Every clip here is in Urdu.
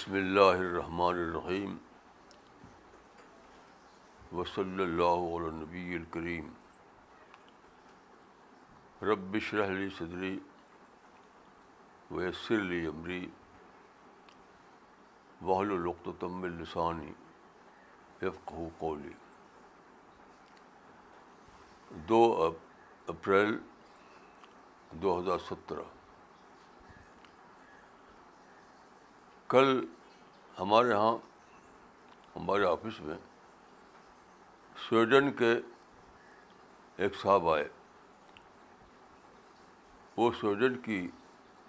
بسم اللہ الرحمن الرحیم وصلی اللہ علیہ نبی الکریم رب شرح لی صدری لی عمری واحل و تمب السانی دو اپریل دو ہزار سترہ کل ہمارے یہاں ہمارے آفس میں سویڈن کے ایک صاحب آئے وہ سویڈن کی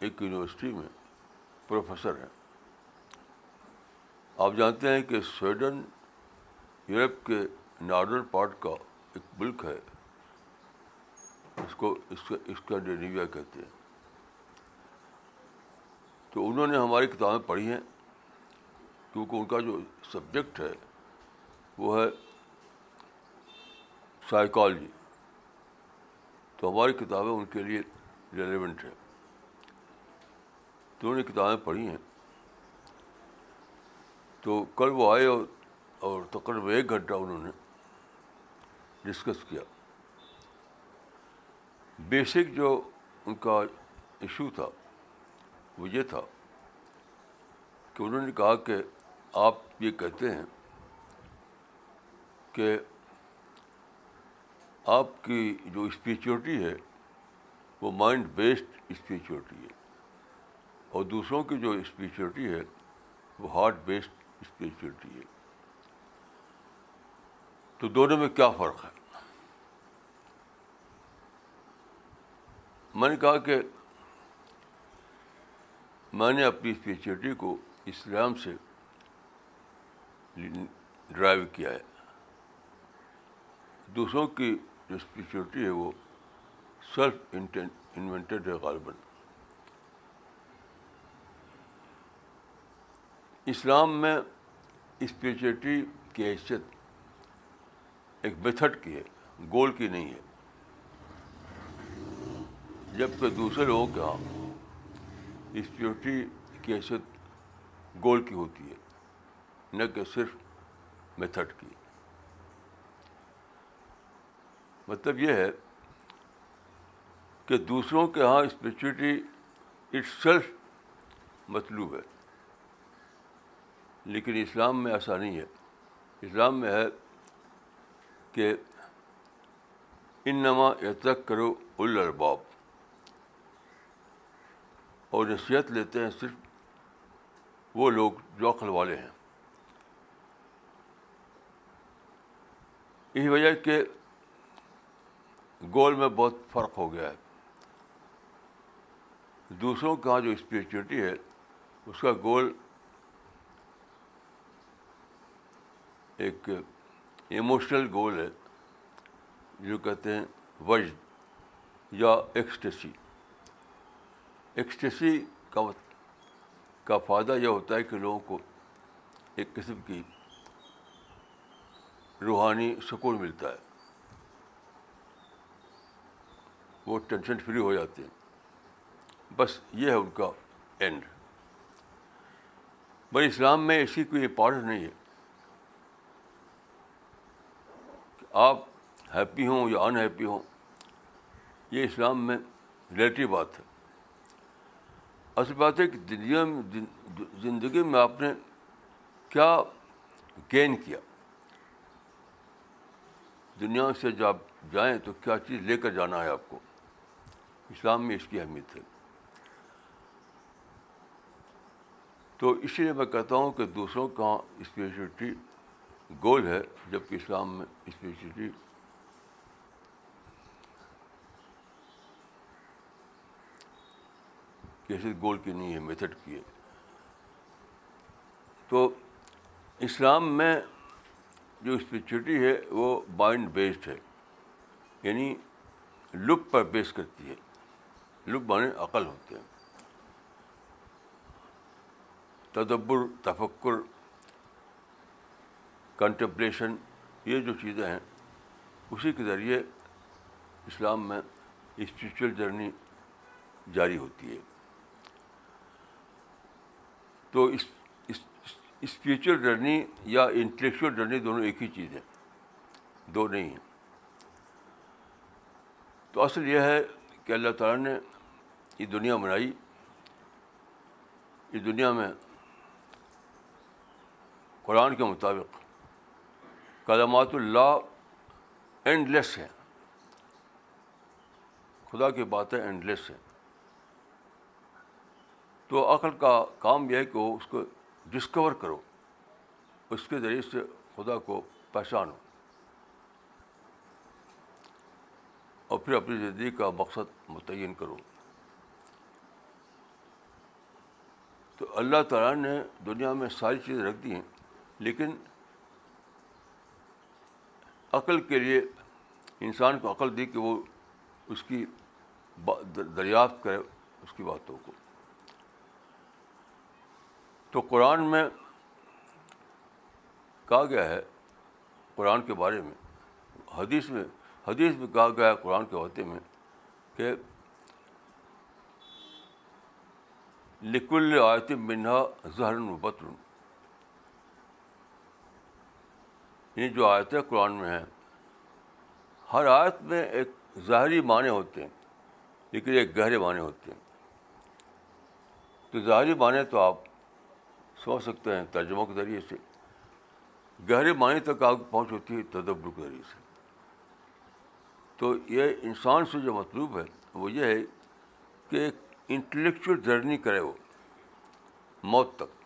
ایک یونیورسٹی میں پروفیسر ہیں آپ جانتے ہیں کہ سویڈن یورپ کے نارڈر پارٹ کا ایک ملک ہے اس کو اس کا اس کا ڈینیویا کہتے ہیں تو انہوں نے ہماری کتابیں پڑھی ہیں کیونکہ ان کا جو سبجیکٹ ہے وہ ہے سائیکالوجی تو ہماری کتابیں ان کے لیے ریلیونٹ ہیں تو انہوں نے کتابیں پڑھی ہیں تو کل وہ آئے اور اور تقریباً ایک گھنٹہ انہوں نے ڈسکس کیا بیسک جو ان کا ایشو تھا وہ یہ تھا کہ انہوں نے کہا کہ آپ یہ کہتے ہیں کہ آپ کی جو اسپریچولیٹی ہے وہ مائنڈ بیسڈ اسپریچولیٹی ہے اور دوسروں کی جو اسپریچولیٹی ہے وہ ہارٹ بیسڈ اسپریچولیٹی ہے تو دونوں میں کیا فرق ہے میں نے کہا کہ میں نے اپنی اسپیچورٹی کو اسلام سے ڈرائیو کیا ہے دوسروں کی جو اسپیچیورٹی ہے وہ سیلف انوینٹیڈ ہے غالباً اسلام میں اسپیچورٹی کی حیثیت ایک میتھڈ کی ہے گول کی نہیں ہے جبکہ دوسرے لوگوں کے یہاں اسپیورٹی کی حیثیت گول کی ہوتی ہے نہ کہ صرف میتھڈ کی مطلب یہ ہے کہ دوسروں کے ہاں اسپیچوٹی اٹ سیلف مطلوب ہے لیکن اسلام میں ایسا نہیں ہے اسلام میں ہے کہ انما تک کرو الرباب اور نصیحت لیتے ہیں صرف وہ لوگ جو عقل والے ہیں اسی وجہ کہ گول میں بہت فرق ہو گیا ہے دوسروں کا جو اسپیچولیٹی ہے اس کا گول ایک ایموشنل گول ہے جو کہتے ہیں وجد یا ایکسٹیسی ایکسٹیسی کا کا فائدہ یہ ہوتا ہے کہ لوگوں کو ایک قسم کی روحانی سکون ملتا ہے وہ ٹینشن فری ہو جاتے ہیں بس یہ ہے ان کا اینڈ بھائی اسلام میں ایسی کوئی امپارٹنٹ نہیں ہے آپ ہیپی ہوں یا ان ہیپی ہوں یہ اسلام میں ریلیٹو بات ہے اصل بات ہے کہ دنیا میں زندگی میں آپ نے کیا گین کیا دنیا سے جب آپ جائیں تو کیا چیز لے کر جانا ہے آپ کو اسلام میں اس کی اہمیت ہے تو اس لیے میں کہتا ہوں کہ دوسروں کا اسپیشلٹی گول ہے جبکہ اسلام میں اسپیشلٹی کیسے گول کی نہیں ہے میتھڈ کی ہے تو اسلام میں جو اسپریچوٹی ہے وہ بائنڈ بیسڈ ہے یعنی لک پر بیس کرتی ہے لک مانے عقل ہوتے ہیں تدبر تفکر کنٹمپلیشن یہ جو چیزیں ہیں اسی کے ذریعے اسلام میں اسپریچل جرنی جاری ہوتی ہے تو اس اسپیچوئل ڈرنی یا انٹلیکچوئل ڈرنی دونوں ایک ہی چیز ہے دو نہیں ہیں تو اصل یہ ہے کہ اللہ تعالیٰ نے یہ دنیا بنائی اس دنیا میں قرآن کے مطابق کلمات اللہ اینڈ لیس ہے خدا کی باتیں اینڈ لیس ہیں تو عقل کا کام یہ ہے کہ اس کو ڈسکور کرو اس کے ذریعے سے خدا کو پہچانو اور پھر اپنی زندگی کا مقصد متعین کرو تو اللہ تعالیٰ نے دنیا میں ساری چیزیں رکھ دی ہیں لیکن عقل کے لیے انسان کو عقل دی کہ وہ اس کی دریافت کرے اس کی باتوں کو تو قرآن میں کہا گیا ہے قرآن کے بارے میں حدیث میں حدیث میں کہا گیا ہے قرآن کے عہدے میں کہ لکل آیت منہا ظہر بطر یہ جو آیتیں قرآن میں ہیں ہر آیت میں ایک ظاہری معنی ہوتے ہیں لیکن ایک گہرے معنی ہوتے ہیں تو ظاہری معنی تو آپ سو سکتے ہیں ترجمہ کے ذریعے سے گہرے معنی تک آگ پہنچ ہوتی ہے تدبر کے ذریعے سے تو یہ انسان سے جو مطلوب ہے وہ یہ ہے کہ ایک انٹلیکچوئل جرنی کرے وہ موت تک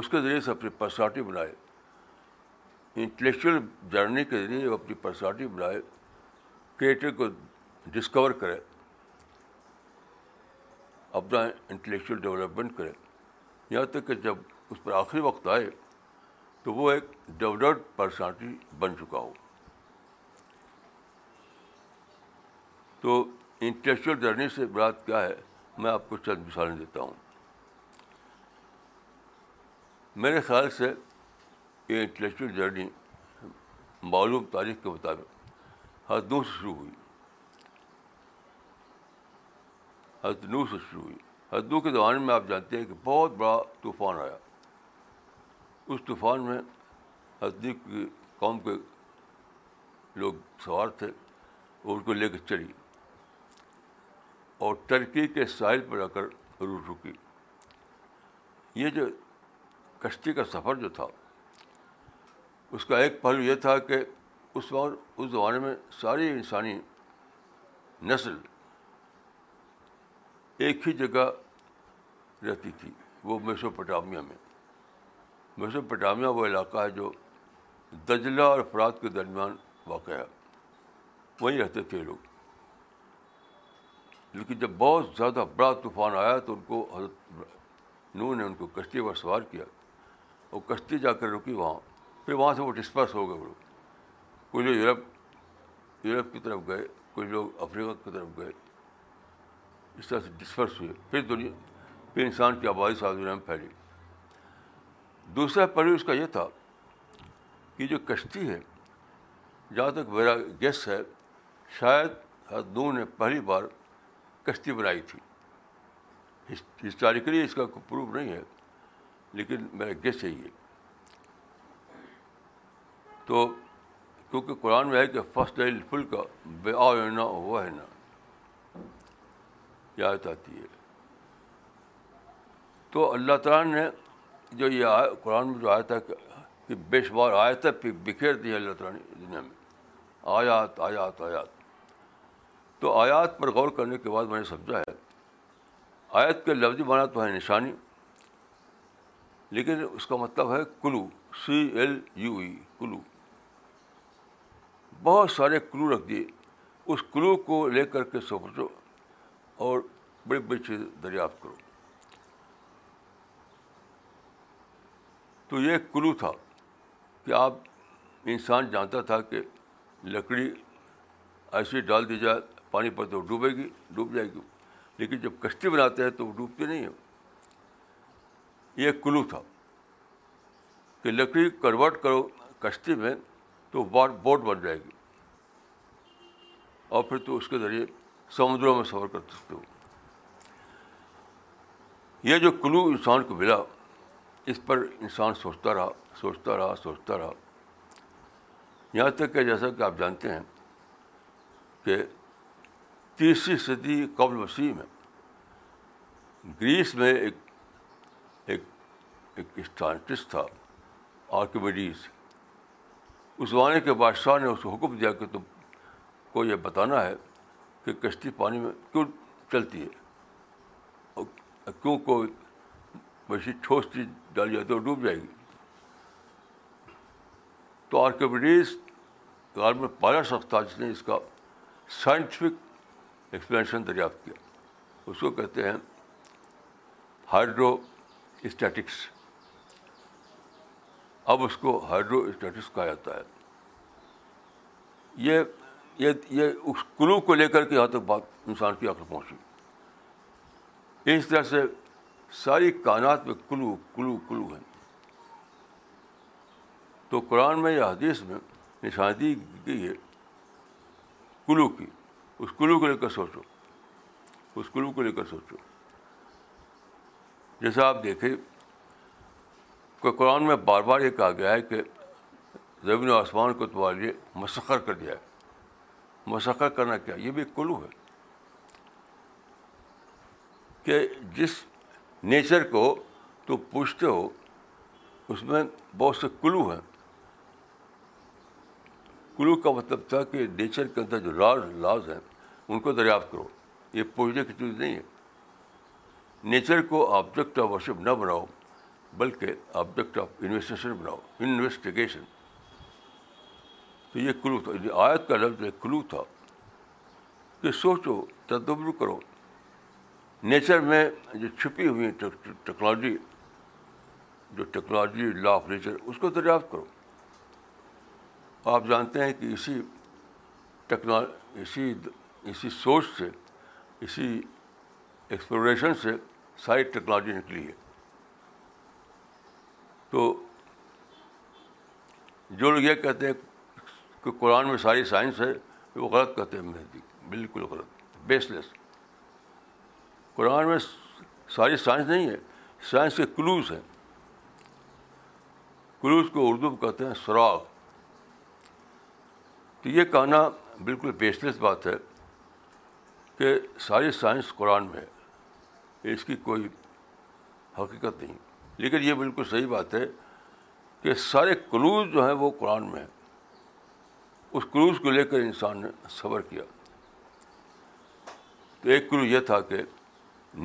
اس کے ذریعے سے اپنی پرسنالٹی بنائے انٹلیکچوئل جرنی کے ذریعے وہ اپنی پرسنالٹی بنائے کریٹر کو ڈسکور کرے اپنا انٹلیکچوئل ڈیولپمنٹ کرے یہاں تک کہ جب اس پر آخری وقت آئے تو وہ ایک ڈیولپڈ پرسنالٹی بن چکا ہو تو انٹلیکچوئل جرنی سے بات کیا ہے میں آپ کو چند مثالیں دیتا ہوں میرے خیال سے یہ انٹلیکچوئل جرنی معلوم تاریخ کے مطابق ہر دور سے شروع ہوئی نو سے شروع ہوئی نو کے زمانے میں آپ جانتے ہیں کہ بہت بڑا طوفان آیا اس طوفان میں نو کی قوم کے لوگ سوار تھے اور ان کو لے کے چلی اور ترکی کے ساحل پر آ کر رو رکی یہ جو کشتی کا سفر جو تھا اس کا ایک پہلو یہ تھا کہ اس وقت اس زمانے میں ساری انسانی نسل ایک ہی جگہ رہتی تھی وہ میسوپٹامیا میں میسوپٹامیا وہ علاقہ ہے جو دجلہ اور افراد کے درمیان واقع ہے وہیں رہتے تھے لوگ لیکن جب بہت زیادہ بڑا طوفان آیا تو ان کو حضرت نو نے ان کو کشتی پر سوار کیا اور کشتی جا کر رکی وہاں پھر وہاں سے وہ ڈسپرس ہو گئے وہ لوگ کچھ لوگ یورپ یورپ کی طرف گئے کچھ لوگ افریقہ کی طرف گئے اس طرح سے ڈسپرس ہوئے پھر دنیا پھر انسان کی آبادی ساری دنیا میں پھیلی دوسرا پہلو اس کا یہ تھا کہ جو کشتی ہے جہاں تک میرا گیس ہے شاید ہر دونوں نے پہلی بار کشتی بنائی تھی ہسٹاریکلی اس کا کوئی پروف نہیں ہے لیکن میرا گیس یہی ہے تو کیونکہ قرآن میں ہے کہ فسٹ فل کا بے آنا ہوا ہے نا آیت آتی ہے تو اللہ تعالیٰ نے جو یہ قرآن میں جو آیت ہے بے شمار آیتیں پہ بکھیر دی اللہ تعالیٰ نے دنیا میں آیات آیات آیات تو آیات پر غور کرنے کے بعد میں نے سمجھا ہے آیت کے لفظ بنا تو ہے نشانی لیکن اس کا مطلب ہے clue C L U E clue بہت سارے کلو رکھ دیے اس کلو کو لے کر کے سوچو اور بڑی بڑی چیز دریافت کرو تو یہ کلو تھا کہ آپ انسان جانتا تھا کہ لکڑی ایسے ڈال دی جائے پانی پر تو ڈوبے گی ڈوب جائے گی لیکن جب کشتی بناتے ہیں تو وہ ڈوبتے نہیں ہیں یہ کلو تھا کہ لکڑی کنورٹ کرو کشتی میں تو بار بن جائے گی اور پھر تو اس کے ذریعے سمندروں میں سفر کر سکتے ہو یہ جو کلو انسان کو ملا اس پر انسان سوچتا رہا سوچتا رہا سوچتا رہا یہاں تک کہ جیسا کہ آپ جانتے ہیں کہ تیسری صدی قبل مسیح میں گریس میں ایک ایک ایک اسٹانٹسٹ تھا آرکیمیڈیز اس زمانے کے بادشاہ نے اس کو حکم دیا کہ تم کو یہ بتانا ہے کہ کشتی پانی میں کیوں چلتی ہے کیوں کوئی ویسی ٹھوس چیز ڈالی جاتی ہے اور ڈوب جائے گی تو غالب میں پہلا شخص تھا جس نے اس کا سائنٹیفک ایکسپلینیشن دریافت کیا اس کو کہتے ہیں ہائیڈرو اسٹیٹکس اب اس کو ہائیڈرو اسٹیٹکس کہا جاتا ہے یہ یہ یہ اس کلو کو لے کر کے یہاں تک بات انسان کی عقل پہنچی اس طرح سے ساری کائنات میں کلو کلو کلو ہیں تو قرآن میں یا حدیث میں انسان دی گئی ہے کلو کی اس کلو کو لے کر سوچو اس کلو کو لے کر سوچو جیسا آپ دیکھیں کہ قرآن میں بار بار یہ کہا گیا ہے کہ زمین و آسمان کو تمہارے لیے مسخر کر دیا ہے موسر کرنا کیا یہ بھی ایک کلو ہے کہ جس نیچر کو تو پوچھتے ہو اس میں بہت سے کلو ہیں کلو کا مطلب تھا کہ نیچر کے اندر جو لاز لاز ہیں ان کو دریافت کرو یہ پوچھنے کی چیز نہیں ہے نیچر کو آبجیکٹ آف ورشپ نہ بناؤ بلکہ آبجیکٹ آف انویسٹیشن بناؤ انویسٹیگیشن تو یہ کلو تھا یہ آیت کا لفظ ایک کلو تھا کہ سوچو تدبر کرو نیچر میں جو چھپی ہوئی ٹیکنالوجی جو ٹیکنالوجی لا آف نیچر اس کو دریافت کرو آپ جانتے ہیں کہ اسی ٹیکنال اسی اسی سوچ سے اسی ایکسپلوریشن سے ساری ٹیکنالوجی نکلی ہے تو جو لوگ یہ کہتے ہیں کہ قرآن میں ساری سائنس ہے وہ غلط کہتے ہیں مہدی بالکل غلط بیس لیس قرآن میں ساری سائنس نہیں ہے سائنس کے کلوز ہیں کلوز کو اردو میں کہتے ہیں سراغ تو یہ کہنا بالکل بیس لیس بات ہے کہ ساری سائنس قرآن میں ہے اس کی کوئی حقیقت نہیں لیکن یہ بالکل صحیح بات ہے کہ سارے کلوز جو ہیں وہ قرآن میں ہیں اس کروز کو لے کر انسان نے صبر کیا تو ایک کروز یہ تھا کہ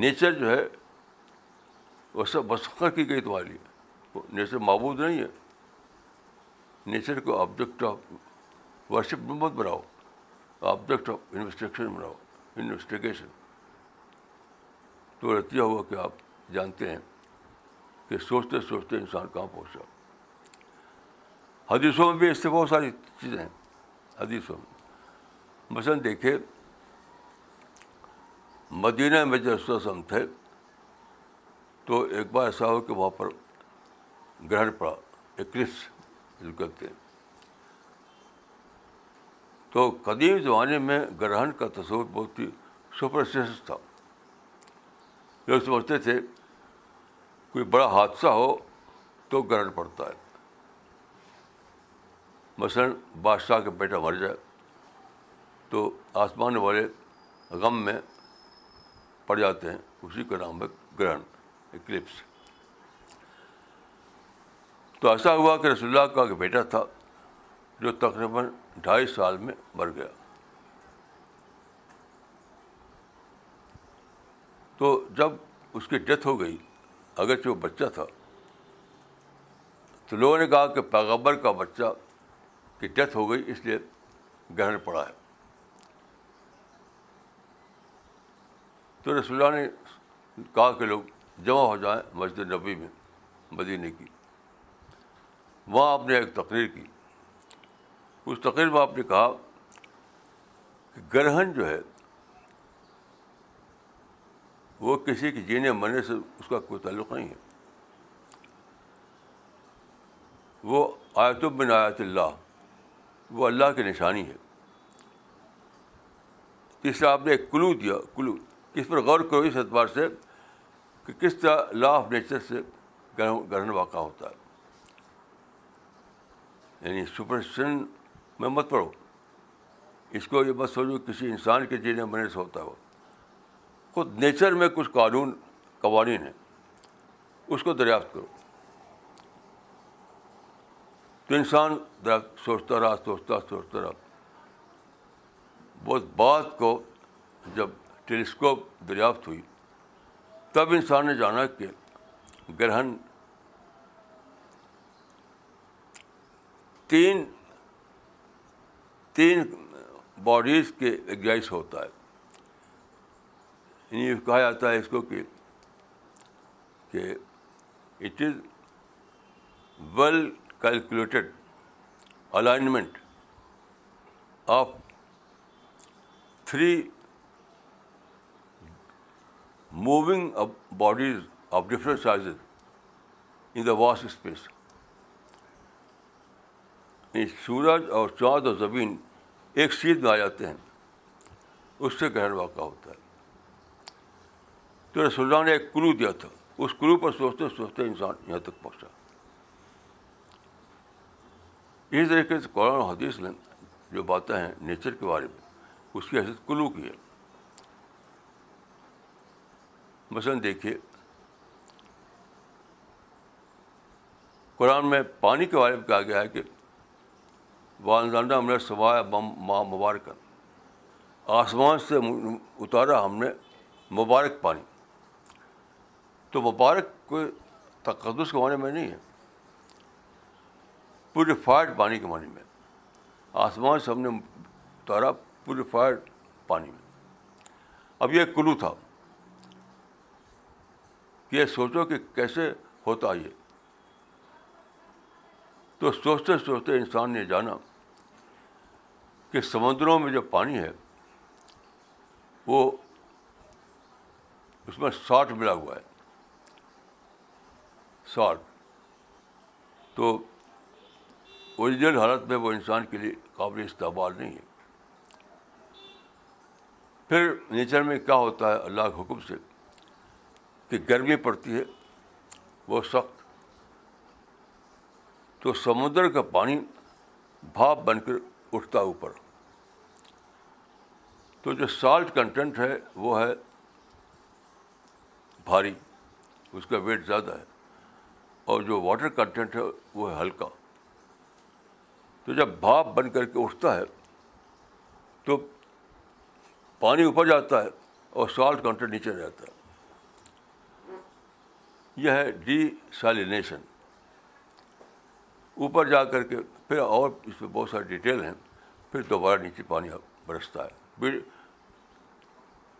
نیچر جو ہے وہ سب مسخر کی گئی تو نیچر معبود نہیں ہے نیچر کو آبجیکٹ آف ورشپ مت بناؤ آبجیکٹ آف انویسٹیگیشن بناؤ انویسٹیگیشن تو رتیہ ہوا کہ آپ جانتے ہیں کہ سوچتے سوچتے انسان کہاں پہنچا حدیثوں میں بھی اس سے بہت ساری چیزیں ہیں مثلاً دیکھے مدینہ میں جب سم تھے تو ایک بار ایسا ہو کہ وہاں پر گرہن پڑا کہتے ہیں تو قدیم زمانے میں گرہن کا تصور بہت ہی سپرسٹیشس تھا لوگ سمجھتے تھے کوئی بڑا حادثہ ہو تو گرہن پڑتا ہے مثلاً بادشاہ کا بیٹا مر جائے تو آسمان والے غم میں پڑ جاتے ہیں اسی کا نام ہے گرہن اکلپس تو ایسا ہوا کہ رسول اللہ کا ایک بیٹا تھا جو تقریباً ڈھائی سال میں مر گیا تو جب اس کی ڈیتھ ہو گئی اگرچہ وہ بچہ تھا تو لوگوں نے کہا کہ پیغبر کا بچہ کہ ڈیتھ ہو گئی اس لیے گرہن پڑا ہے تو رسول اللہ نے کہا کہ لوگ جمع ہو جائیں مسجد نبی میں مدینے کی وہاں آپ نے ایک تقریر کی اس تقریر میں آپ نے کہا کہ گرہن جو ہے وہ کسی کے جینے مرنے سے اس کا کوئی تعلق نہیں ہے وہ آیت بن آیت اللہ وہ اللہ کی نشانی ہے تیسرا آپ نے ایک کلو دیا کلو کس پر غور کرو اس اعتبار سے کہ کس طرح لا آف نیچر سے گرہن واقع ہوتا ہے یعنی سپرسن میں مت پڑھو اس کو یہ مت سوچو کسی انسان کے جینے بنے سے ہوتا ہو خود نیچر میں کچھ قانون قوانین ہیں اس کو دریافت کرو تو انسان ذرا سوچتا رہا سوچتا سوچتا رہا بہت بات کو جب ٹیلیسکوپ دریافت ہوئی تب انسان نے جانا کہ گرہن تین تین باڈیز کے ایگزائز ہوتا ہے یعنی کہا جاتا ہے اس کو کہ کہ it is well calculated alignment of three moving bodies of different size in the vast space سورج اور چاند اور زمین ایک سیدھ میں آ جاتے ہیں اس سے گہر واقع ہوتا ہے تو اللہ نے ایک کلو دیا تھا اس کلو پر سوچتے سوچتے انسان یہاں تک پہنچا اسی طریقے سے قرآن حدیث نے جو باتیں ہیں نیچر کے بارے میں اس کی حیثیت کلو کی ہے مثلاً دیکھیے قرآن میں پانی کے بارے میں کہا گیا ہے کہ والدانہ ہم نے سبھایا ماں مبارک آسمان سے اتارا ہم نے مبارک پانی تو مبارک کوئی تقدس کے معنی میں نہیں ہے پیوریفائڈ پانی کے معنی میں آسمان سے ہم نے اتارا پیوریفائڈ پانی میں اب یہ کلو تھا کہ یہ سوچو کہ کیسے ہوتا یہ تو سوچتے سوچتے انسان نے جانا کہ سمندروں میں جو پانی ہے وہ اس میں ساٹ ملا ہوا ہے ساٹھ تو اوریجنل حالت میں وہ انسان کے لیے قابل استعمال نہیں ہے پھر نیچر میں کیا ہوتا ہے اللہ کے حکم سے کہ گرمی پڑتی ہے وہ سخت تو سمندر کا پانی بھاپ بن کر اٹھتا ہے اوپر تو جو سالٹ کنٹینٹ ہے وہ ہے بھاری اس کا ویٹ زیادہ ہے اور جو واٹر کنٹینٹ ہے وہ ہے ہلکا تو جب بھاپ بن کر کے اٹھتا ہے تو پانی اوپر جاتا ہے اور سالٹ کاؤنٹر نیچے رہتا ہے یہ ہے ڈی سیلینیشن اوپر جا کر کے پھر اور اس میں بہت سارے ڈیٹیل ہیں پھر دوبارہ نیچے پانی برستا ہے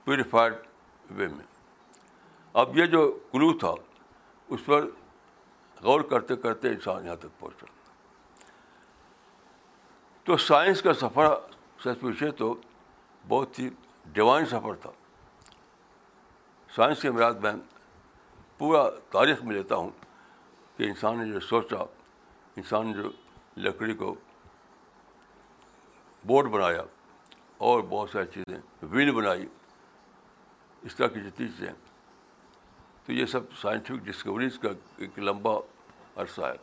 پیوریفائڈ وے میں اب یہ جو کلو تھا اس پر غور کرتے کرتے انسان یہاں تک پہنچا تو سائنس کا سفر سے پوچھے تو بہت ہی ڈیوائن سفر تھا سائنس کے میرا میں پورا تاریخ میں لیتا ہوں کہ انسان نے جو سوچا انسان نے جو لکڑی کو بورڈ بنایا اور بہت ساری چیزیں ویل بنائی اس طرح کی جتنی چیزیں تو یہ سب سائنٹیفک ڈسکوریز کا ایک لمبا عرصہ ہے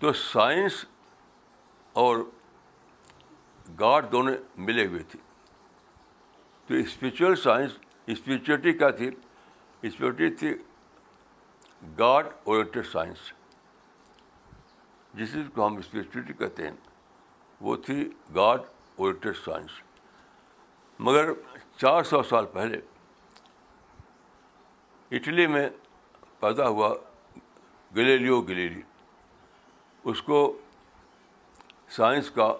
تو سائنس اور گاڈ دونوں ملے ہوئے تھے تو اسپریچل سائنس اسپریچولیٹی کیا تھی اسپریچولیٹی تھی گاڈ اورینٹیڈ سائنس جس کو ہم اسپریچولیٹی کہتے ہیں وہ تھی گاڈ اورینٹیڈ سائنس مگر چار سو سال پہلے اٹلی میں پیدا ہوا گلیلیو گلیری اس کو سائنس کا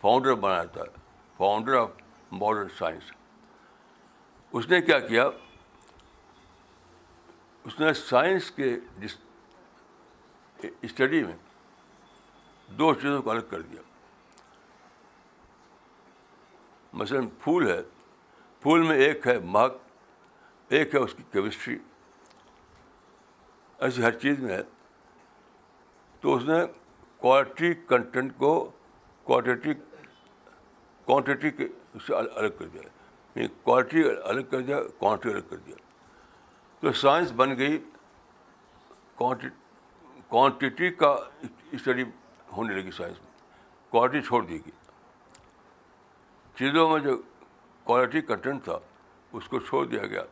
فاؤنڈر بنایا تھا فاؤنڈر آف ماڈرن سائنس اس نے کیا کیا اس نے سائنس کے جس اسٹڈی میں دو چیزوں کو الگ کر دیا مثلاً پھول ہے پھول میں ایک ہے مہک ایک ہے اس کی کیمسٹری ایسی ہر چیز میں ہے تو اس نے کوالٹی کنٹینٹ کو کوانٹیٹی کوانٹیٹی کے سے یعنی الگ کر دیا کوالٹی الگ کر دیا کوانٹٹی الگ کر دیا تو سائنس بن گئی کوانٹیٹی کا اسٹڈی ہونے لگی سائنس میں کوالٹی چھوڑ دی گئی چیزوں میں جو کوالٹی کنٹینٹ تھا اس کو چھوڑ دیا گیا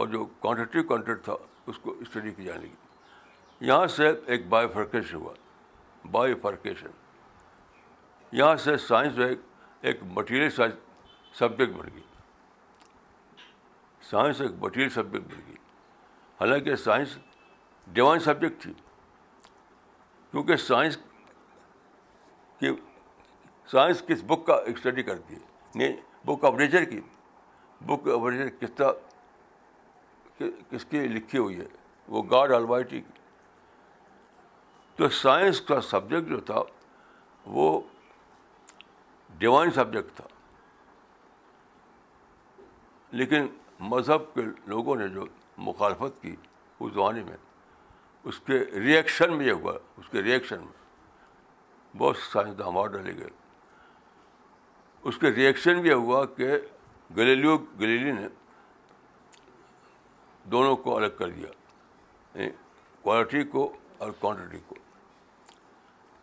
اور جو کوانٹیٹی کنٹینٹ تھا اس کو اسٹڈی کی جانے لگی یہاں سے ایک بائیفرکیشن ہوا بائی فرکیشن یہاں سے سائنس جو ہے ایک مٹیریل سبجیکٹ بن گئی سائنس ایک مٹیریل سبجیکٹ بن گئی حالانکہ سائنس ڈیوائن سبجیکٹ تھی کیونکہ سائنس کی سائنس کس بک کا اسٹڈی کرتی ہے یعنی بک آف نیچر کی بک آف نیچر کس طرح کس کی لکھی ہوئی ہے وہ گاڈ الوائٹی تو سائنس کا سبجیکٹ جو تھا وہ ڈیوائن سبجیکٹ تھا لیکن مذہب کے لوگوں نے جو مخالفت کی اس زمانے میں اس کے ریئیکشن میں یہ ہوا اس کے ریئیکشن میں بہت سائنس مار ڈالے گئے اس کے ریئیکشن بھی یہ ہوا کہ گلیلو گلیلی نے دونوں کو الگ کر دیا کوالٹی یعنی کو اور کوانٹٹی کو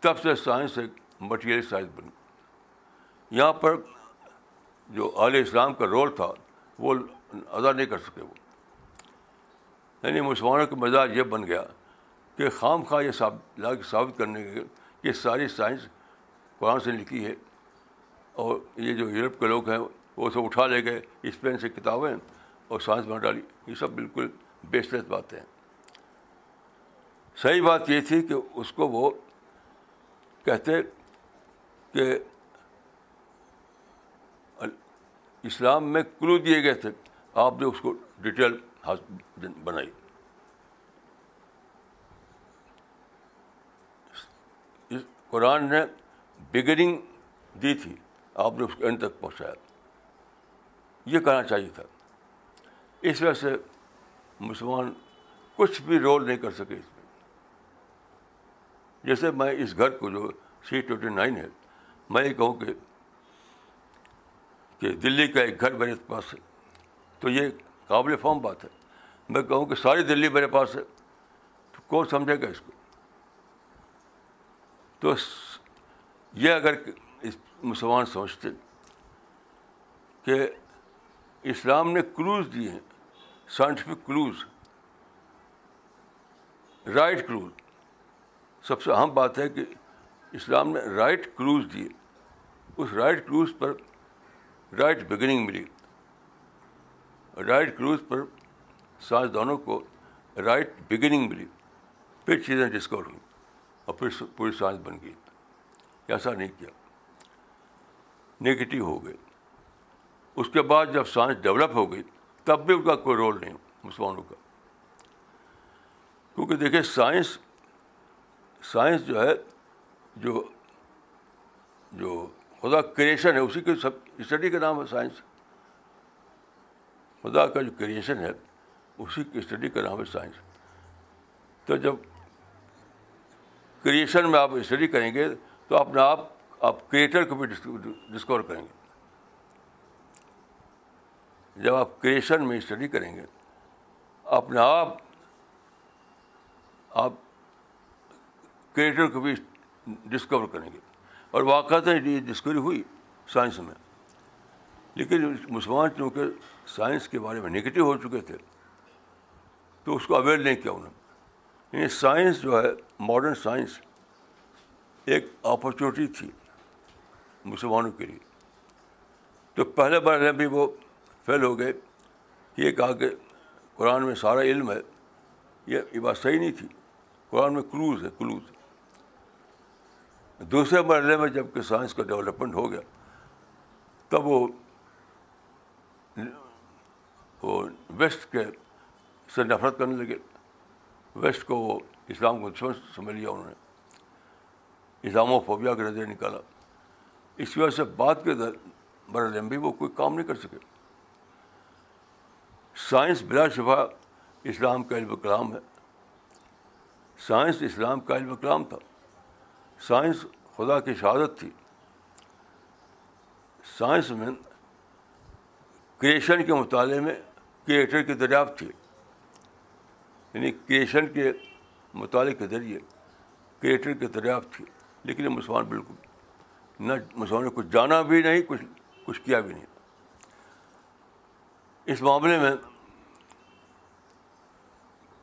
تب سے سائنس ایک مٹیریل سائنس بن گئی یہاں پر جو علیہ اسلام کا رول تھا وہ ادا نہیں کر سکے وہ یعنی مسلمانوں کا مزاج یہ بن گیا کہ خام خواہ یہ ثابت کرنے کے کہ ساری سائنس قرآن سے لکھی ہے اور یہ جو یورپ کے لوگ ہیں وہ سب اٹھا لے گئے اسپین سے کتابیں اور سائنس بنا ڈالی یہ سب بالکل بیشترت باتیں ہیں صحیح بات یہ تھی کہ اس کو وہ کہتے کہ اسلام میں کلو دیے گئے تھے آپ نے اس کو ڈیٹیل بنائی اس قرآن نے بگننگ دی تھی آپ نے اس کو اینڈ تک پہنچایا یہ کہنا چاہیے تھا اس وجہ سے مسلمان کچھ بھی رول نہیں کر سکے اس میں جیسے میں اس گھر کو جو سی ٹوینٹی نائن ہے میں یہ کہوں کہ دلی کا ایک گھر میرے پاس ہے تو یہ قابل فام بات ہے میں کہوں کہ ساری دلی میرے پاس ہے تو کون سمجھے گا اس کو تو یہ اگر مسلمان سمجھتے کہ اسلام نے کلوز دیے ہیں سائنٹیفک کلوز رائٹ کلوز سب سے اہم بات ہے کہ اسلام نے رائٹ کروز دیے اس رائٹ کروز پر رائٹ بگننگ ملی رائٹ کروز پر سائنسدانوں کو رائٹ بگننگ ملی پھر چیزیں ڈسکور ہوئیں اور پھر پوری سائنس بن گئی ایسا نہیں کیا نگیٹو ہو گئے اس کے بعد جب سائنس ڈیولپ ہو گئی تب بھی ان کا کوئی رول نہیں مسلمانوں کا کیونکہ دیکھیں سائنس سائنس جو ہے جو جو خدا کریشن ہے اسی کے سب اسٹڈی کا نام ہے سائنس خدا کا جو کریشن ہے اسی کی اسٹڈی کا نام ہے سائنس تو جب کریشن میں آپ اسٹڈی کریں گے تو اپنا آپ آپ کریٹر کو بھی ڈسکور کریں گے جب آپ کریشن میں اسٹڈی کریں گے اپنے آپ آپ کریٹر کو بھی ڈسکور کریں گے اور واقعات ڈسکوری ہوئی سائنس میں لیکن مسلمان چونکہ سائنس کے بارے میں نگیٹو ہو چکے تھے تو اس کو اویئر نہیں کیا انہوں نے یعنی سائنس جو ہے ماڈرن سائنس ایک اپرچونیٹی تھی مسلمانوں کے لیے تو پہلے میں بھی وہ فیل ہو گئے یہ کہا کہ قرآن میں سارا علم ہے یہ بات صحیح نہیں تھی قرآن میں کلوز ہے کلوز دوسرے مرحلے میں جب کہ سائنس کا ڈیولپمنٹ ہو گیا تب وہ ویسٹ کے سے نفرت کرنے لگے ویسٹ کو وہ اسلام کو دشمن سمجھ لیا انہوں نے اسلام و فوبیا کے ہردے نکالا اس وجہ سے بعد کے مرحلے میں بھی وہ کوئی کام نہیں کر سکے سائنس بلا شفا اسلام کا علم کلام ہے سائنس اسلام کا علم کلام تھا سائنس خدا کی شہادت تھی سائنس میں کریشن کے مطالعے میں کریٹر کی دریافت تھی یعنی کریشن کے مطالعے کے ذریعے کریٹر کی دریافت تھی لیکن یہ مسلمان بالکل نہ مسلمان نے کچھ جانا بھی نہیں کچھ کچھ کیا بھی نہیں اس معاملے میں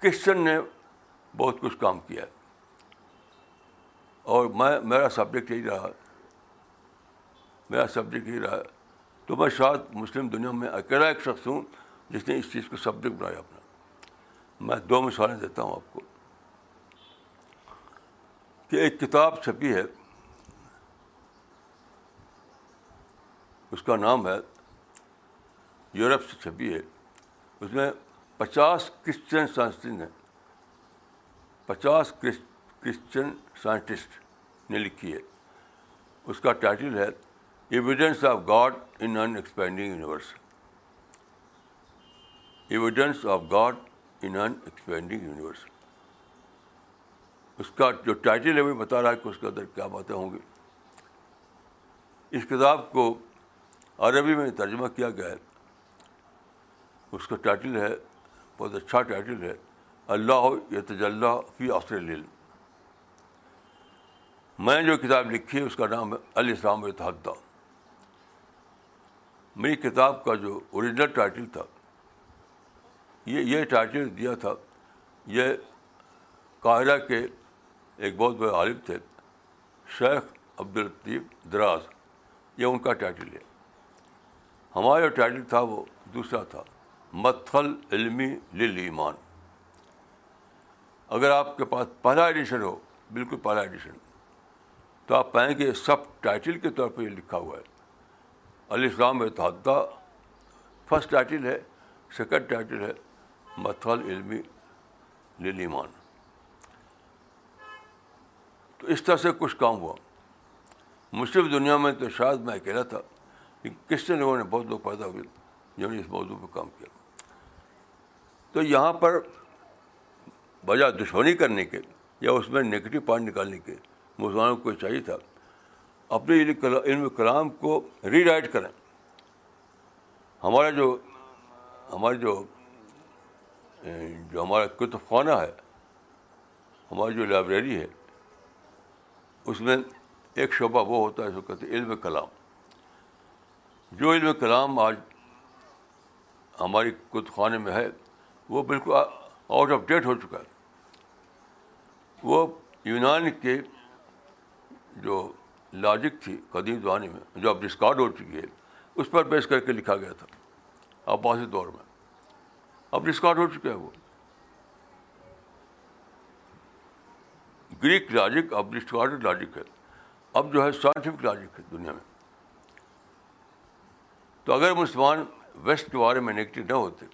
کرسچن نے بہت کچھ کام کیا ہے اور میں میرا سبجیکٹ یہی رہا میرا سبجیکٹ یہی رہا تو میں شاید مسلم دنیا میں اکیلا ایک شخص ہوں جس نے اس چیز کو سبجیکٹ بنایا اپنا میں دو مثالیں دیتا ہوں آپ کو کہ ایک کتاب چھپی ہے اس کا نام ہے یورپ سے چھپی ہے اس میں پچاس کرسچن ہیں پچاس کرسچ کرسچن سائنٹسٹ نے لکھی ہے اس کا ٹائٹل ہے evidence of God in expanding universe evidence of God in expanding universe اس کا جو ٹائٹل ہے وہ بتا رہا ہے کہ اس کے اندر کیا باتیں ہوں گی اس کتاب کو عربی میں ترجمہ کیا گیا ہے اس کا ٹائٹل ہے بہت اچھا ٹائٹل ہے اللہ تجلّہ فی العلم میں جو کتاب لکھی ہے اس کا نام ہے الاسلام التحدہ میری کتاب کا جو اوریجنل ٹائٹل تھا یہ یہ ٹائٹل دیا تھا یہ قاہرہ کے ایک بہت بڑے عالم تھے شیخ عبدالطیف دراز یہ ان کا ٹائٹل ہے ہمارا جو ٹائٹل تھا وہ دوسرا تھا متخل علمی للیمان اگر آپ کے پاس پہلا ایڈیشن ہو بالکل پہلا ایڈیشن تو آپ پائیں کہ سب ٹائٹل کے طور پہ یہ لکھا ہوا ہے اسلام اتحادہ فرسٹ ٹائٹل ہے سیکنڈ ٹائٹل ہے مت علمی للیمان تو اس طرح سے کچھ کام ہوا مسلم دنیا میں تو شاید میں اکیلا تھا کہ کس سے لوگوں نے بہت لوگ پیدا ہوئے جنہوں نے اس موضوع پہ کام کیا تو یہاں پر بجائے دشمنی کرنے کے یا اس میں نگیٹو پوائنٹ نکالنے کے مسلمانوں کو چاہیے تھا اپنے علم کلام کو ری رائٹ کریں ہمارا جو ہمارا جو جو ہمارا کتب خانہ ہے ہماری جو لائبریری ہے اس میں ایک شعبہ وہ ہوتا ہے جو کہتے علم کلام جو علم کلام آج ہماری کتب خانے میں ہے وہ بالکل آؤٹ آف ڈیٹ ہو چکا ہے وہ یونان کے جو لاجک تھی قدیم زمانے میں جو اب ڈسکارڈ ہو چکی ہے اس پر بیس کر کے لکھا گیا تھا بہت سے دور میں اب ڈسکارڈ ہو چکا ہے وہ گریک لاجک اب ڈسکارڈ لاجک ہے اب جو ہے سائنٹیفک لاجک ہے دنیا میں تو اگر مسلمان ویسٹ کے بارے میں نگیٹو نہ ہوتے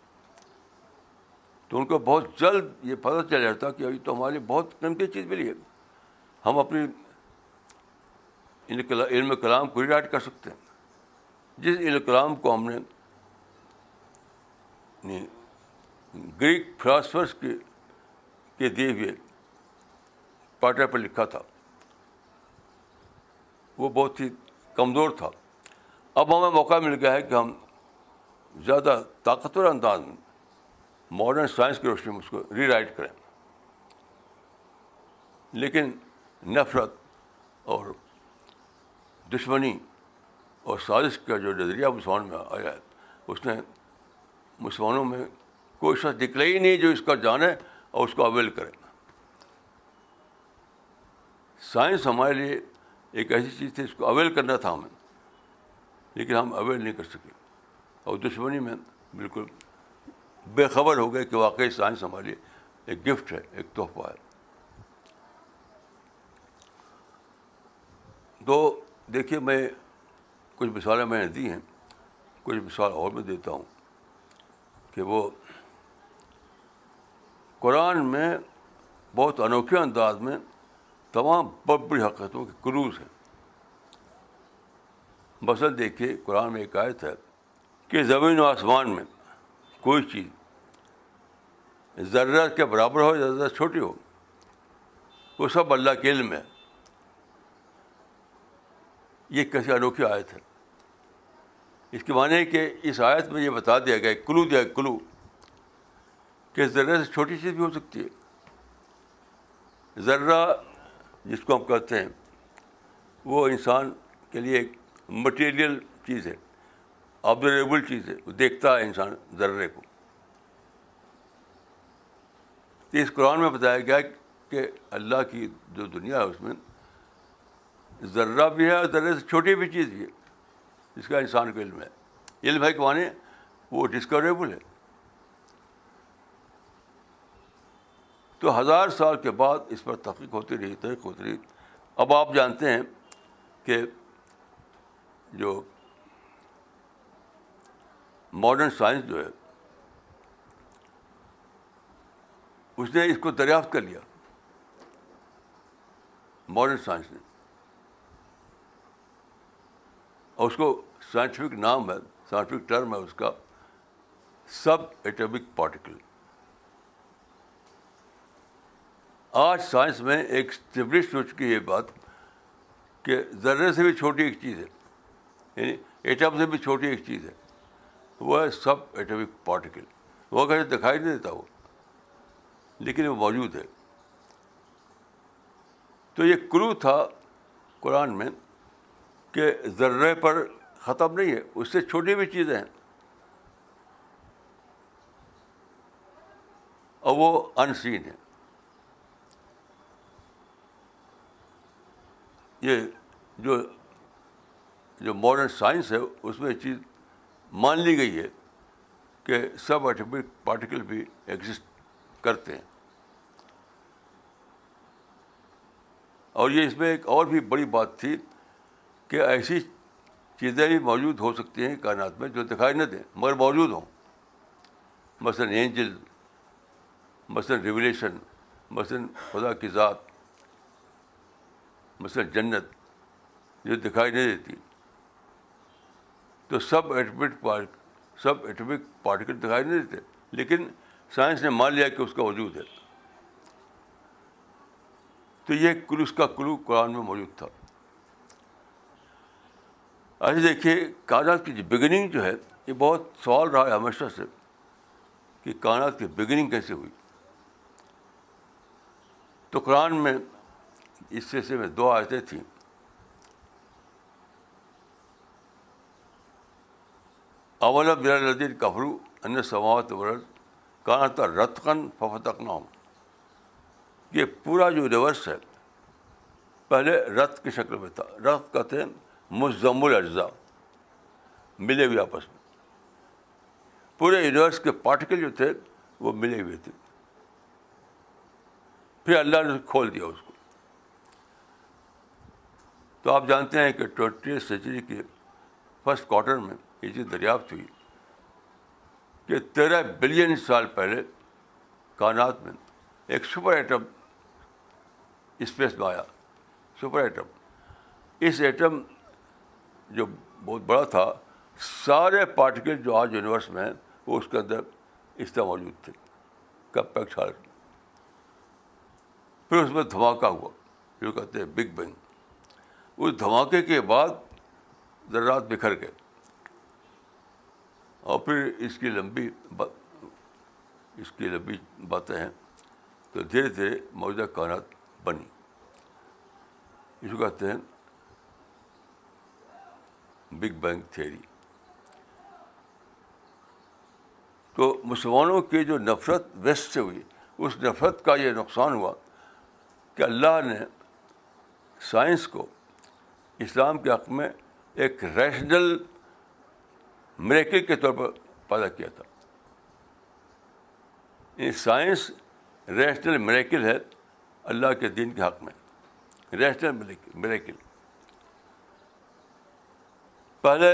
تو ان کو بہت جلد یہ پتہ چل جاتا کہ ابھی تو ہمارے لیے بہت قیمتی چیز ملی ہے ہم اپنی ان علم کلام کو ری رائٹ کر سکتے ہیں جس علم کلام کو ہم نے گریک فلاسفرس کے کے دیے ہوئے پاٹر پر لکھا تھا وہ بہت ہی کمزور تھا اب ہمیں موقع مل گیا ہے کہ ہم زیادہ طاقتور انداز میں ماڈرن سائنس کی روشنی میں اس کو ری رائٹ کریں لیکن نفرت اور دشمنی اور سازش کا جو نظریہ مسلمان میں آیا ہے اس نے مسلمانوں میں کوئی شخص دکھلا ہی نہیں جو اس کا جانے اور اس کو اویل کرے سائنس ہمارے لیے ایک ایسی چیز تھی اس کو اویل کرنا تھا ہمیں لیکن ہم اویل نہیں کر سکے اور دشمنی میں بالکل بے خبر ہو گئے کہ واقعی سائنس ہمارے لیے ایک گفٹ ہے ایک تحفہ ہے تو دیکھیے میں کچھ مثالیں میں نے دی ہیں کچھ مثال اور میں دیتا ہوں کہ وہ قرآن میں بہت انوکھے انداز میں تمام بڑی حقیقتوں کے کلوز ہیں مثلاً دیکھیے قرآن میں ایک آیت ہے کہ زمین و آسمان میں کوئی چیز ذرہ کے برابر ہو یا ذرا چھوٹی ہو وہ سب اللہ کے علم ہے یہ کیسے انوکھی آیت ہے اس کے معنی ہے کہ اس آیت میں یہ بتا دیا گیا کلو دیا کلو کہ ذرے سے چھوٹی چیز بھی ہو سکتی ہے ذرہ جس کو ہم کہتے ہیں وہ انسان کے لیے ایک مٹیریل چیز ہے آبزرویبل چیز ہے وہ دیکھتا ہے انسان ذرے کو اس قرآن میں بتایا گیا کہ اللہ کی جو دنیا ہے اس میں ذرہ بھی ہے اور ذرے سے چھوٹی بھی چیز ہے اس کا انسان کو علم ہے علم ہے کہ معنی وہ ڈسکوریبل ہے تو ہزار سال کے بعد اس پر تحقیق ہوتی رہی تحقیق ہوتی رہی اب آپ جانتے ہیں کہ جو ماڈرن سائنس جو ہے اس نے اس کو دریافت کر لیا ماڈرن سائنس نے اور اس کو سائنٹیفک نام ہے سائنٹیفک ٹرم ہے اس کا سب ایٹمک پارٹیکل آج سائنس میں ایک اسٹیبلش ہو چکی ہے یہ بات کہ ذرے سے بھی چھوٹی ایک چیز ہے یعنی ایٹم سے بھی چھوٹی ایک چیز ہے وہ ہے سب ایٹمک پارٹیکل وہ کہیں دکھائی نہیں دیتا وہ لیکن وہ موجود ہے تو یہ کرو تھا قرآن میں کہ ذرے پر ختم نہیں ہے اس سے چھوٹی بھی چیزیں ہیں اور وہ ان سین ہے یہ جو جو ماڈرن سائنس ہے اس میں چیز مان لی گئی ہے کہ سب ایٹمک پارٹیکل بھی ایگزسٹ کرتے ہیں اور یہ اس میں ایک اور بھی بڑی بات تھی کہ ایسی چیزیں بھی موجود ہو سکتی ہیں کائنات میں جو دکھائی نہ دیں مگر موجود ہوں مثلاً اینجل مثلاً ریولیشن مثلاً خدا کی ذات مثلاً جنت جو دکھائی نہیں دیتی تو subatomic part subatomic particle دکھائی نہیں دیتے لیکن سائنس نے مان لیا کہ اس کا وجود ہے تو یہ اس کا کلو قرآن میں موجود تھا ایسے دیکھیے کائنات کی جو بگننگ جو ہے یہ بہت سوال رہا ہے ہمیشہ سے کہ کائنات کی بگننگ کیسے ہوئی تو قرآن میں اس سلسلے میں دو آیتیں تھیں اول بلادین کبرو انتر کا رت کن ففتق نام یہ پورا جو ریورس ہے پہلے رت کے شکل میں تھا رت کہتے ہیں مزم الاجزاء ملے ہوئے آپس میں پورے یونیورس کے پارٹیکل جو تھے وہ ملے ہوئے تھے پھر اللہ نے کھول دیا اس کو تو آپ جانتے ہیں کہ ٹوینٹی سینچری کے فرسٹ کوارٹر میں یہ چیز دریافت ہوئی کہ تیرہ بلین سال پہلے کائنات میں ایک سپر ایٹم اسپیس میں آیا سپر ایٹم اس ایٹم جو بہت بڑا تھا سارے پارٹیکل جو آج یونیورس میں ہیں وہ اس کے اندر اس طرح موجود تھے کب پیک چھال پھر اس میں دھماکہ ہوا جو کہتے ہیں بگ بینگ اس دھماکے کے بعد ذرات بکھر گئے اور پھر اس کی لمبی اس کی لمبی باتیں ہیں تو دھیرے دھیرے موجودہ کائنات بنی اس کو کہتے ہیں بگ بینگ تھیری تو مسلمانوں کی جو نفرت ویسٹ سے ہوئی اس نفرت کا یہ نقصان ہوا کہ اللہ نے سائنس کو اسلام کے حق میں ایک ریشنل مریکل کے طور پر پیدا کیا تھا سائنس ریشنل مریکل ہے اللہ کے دین کے حق میں ریشنل مریکل پہلے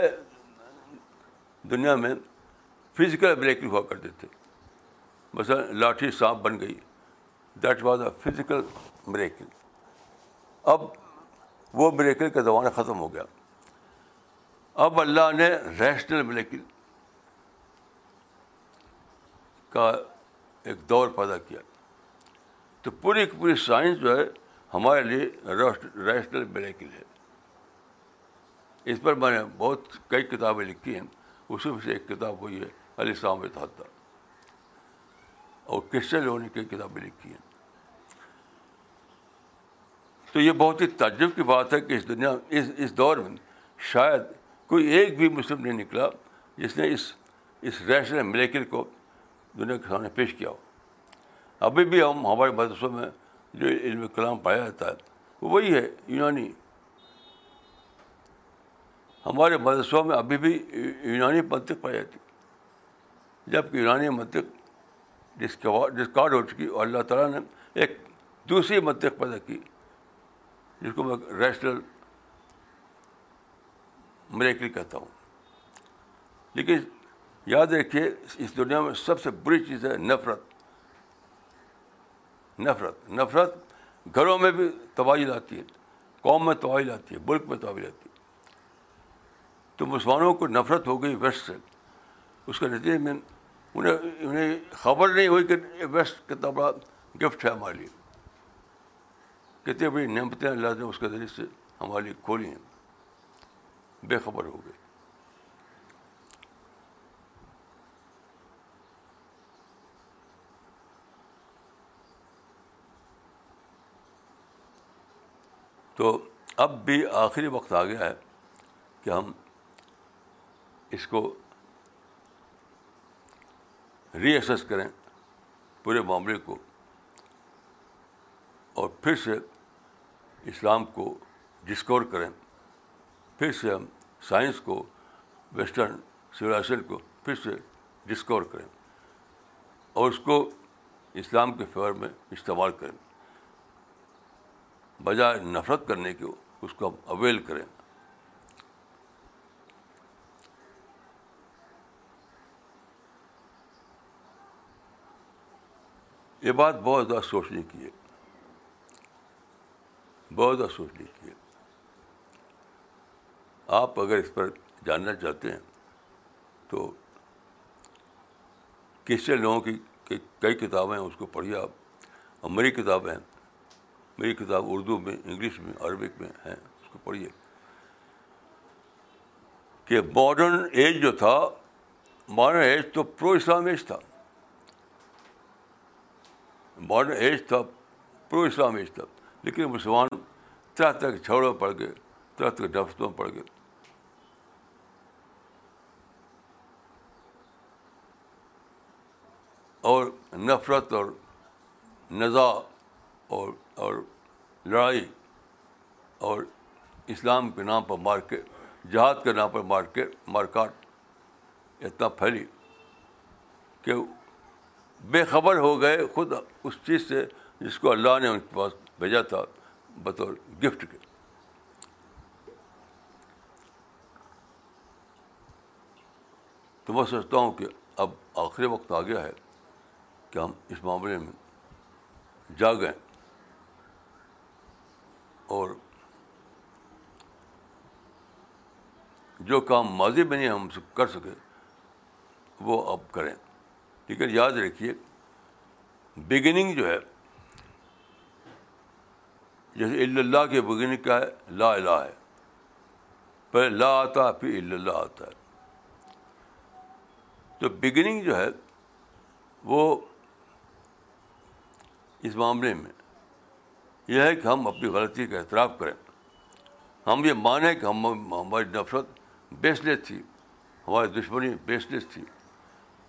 دنیا میں فزیکل بریکل ہوا کرتے تھے مثلاً لاٹھی سانپ بن گئی that was a physical miracle اب وہ بریکل کا زمانہ ختم ہو گیا اب اللہ نے ریشنل بریکل کا ایک دور پیدا کیا تو پوری پوری سائنس جو ہے ہمارے لیے ریشنل بریکل ہے اس پر میں نے بہت کئی کتابیں لکھی ہیں اس میں سے ایک کتاب ہوئی ہے علی تحدہ اور کرسچن لوگوں نے کئی کتابیں لکھی ہیں تو یہ بہت ہی تعجب کی بات ہے کہ اس دنیا اس اس دور میں شاید کوئی ایک بھی مسلم نہیں نکلا جس نے اس اس ریشنل ملیکل کو دنیا کے سامنے پیش کیا ہو ابھی بھی ہم ہمارے مدرسوں میں جو علم کلام پایا جاتا ہے وہی ہے یونانی ہمارے مدرسوں میں ابھی بھی یونانی منطق پائی جاتی جبکہ یونانی منطق ڈسکارڈ ہو چکی اور اللہ تعالیٰ نے ایک دوسری منطق پیدا کی جس کو میں ریشنل مریکری کہتا ہوں لیکن یاد رکھیے اس دنیا میں سب سے بری چیز ہے نفرت نفرت نفرت گھروں میں بھی تباہی لاتی ہے قوم میں تباہی لاتی ہے ملک میں تباہی لاتی ہے تو مسلمانوں کو نفرت ہو گئی ویسٹ سے اس کے نتیجے میں انہیں انہیں خبر نہیں ہوئی کہ ویسٹ کتنا بڑا گفٹ ہے ہمارے لیے کتنی بڑی نعمتیں اللہ نے اس کے ذریعے سے ہمارے لیے کھولی ہیں بے خبر ہو گئی تو اب بھی آخری وقت آ گیا ہے کہ ہم اس کو ری ایسس کریں پورے معاملے کو اور پھر سے اسلام کو ڈسکور کریں پھر سے ہم سائنس کو ویسٹرن سولاشن کو پھر سے ڈسکور کریں اور اس کو اسلام کے فیور میں استعمال کریں بجائے نفرت کرنے کے اس کو ہم اویل کریں یہ بات بہت زیادہ سوچنے کی ہے بہت زیادہ سوچنے کی ہے آپ اگر اس پر جاننا چاہتے ہیں تو کس سے لوگوں کی کئی کتابیں ہیں اس کو پڑھیے آپ اور میری کتابیں ہیں میری کتاب اردو میں انگلش میں عربک میں ہیں اس کو پڑھیے کہ ماڈرن ایج جو تھا ماڈرن ایج تو پرو اسلام ایج تھا ماڈرن ایج تھا پرو اسلام ایج تھا لیکن مسلمان طرح طرح کے چھوڑوں پڑ گئے طرح طرح کے ڈفتوں پڑ گئے اور نفرت اور نزا اور اور لڑائی اور اسلام کے نام پر مار کے جہاد کے نام پر مار کے مارکاٹ اتنا پھیلی کہ بے خبر ہو گئے خود اس چیز سے جس کو اللہ نے ان کے پاس بھیجا تھا بطور گفٹ کے تو میں سوچتا ہوں کہ اب آخری وقت آ گیا ہے کہ ہم اس معاملے میں جا گئے اور جو کام ماضی میں نہیں ہم کر سکے وہ اب کریں لیکن یاد رکھیے بگننگ جو ہے جیسے اللہ کے بگننگ کیا ہے لا الہ ہے پہلے لا آتا ہے پھر اللہ آتا ہے تو بگننگ جو ہے وہ اس معاملے میں یہ ہے کہ ہم اپنی غلطی کا اعتراف کریں ہم یہ مانیں کہ ہم ہماری نفرت بیسلیس تھی ہماری دشمنی بیسلیس تھی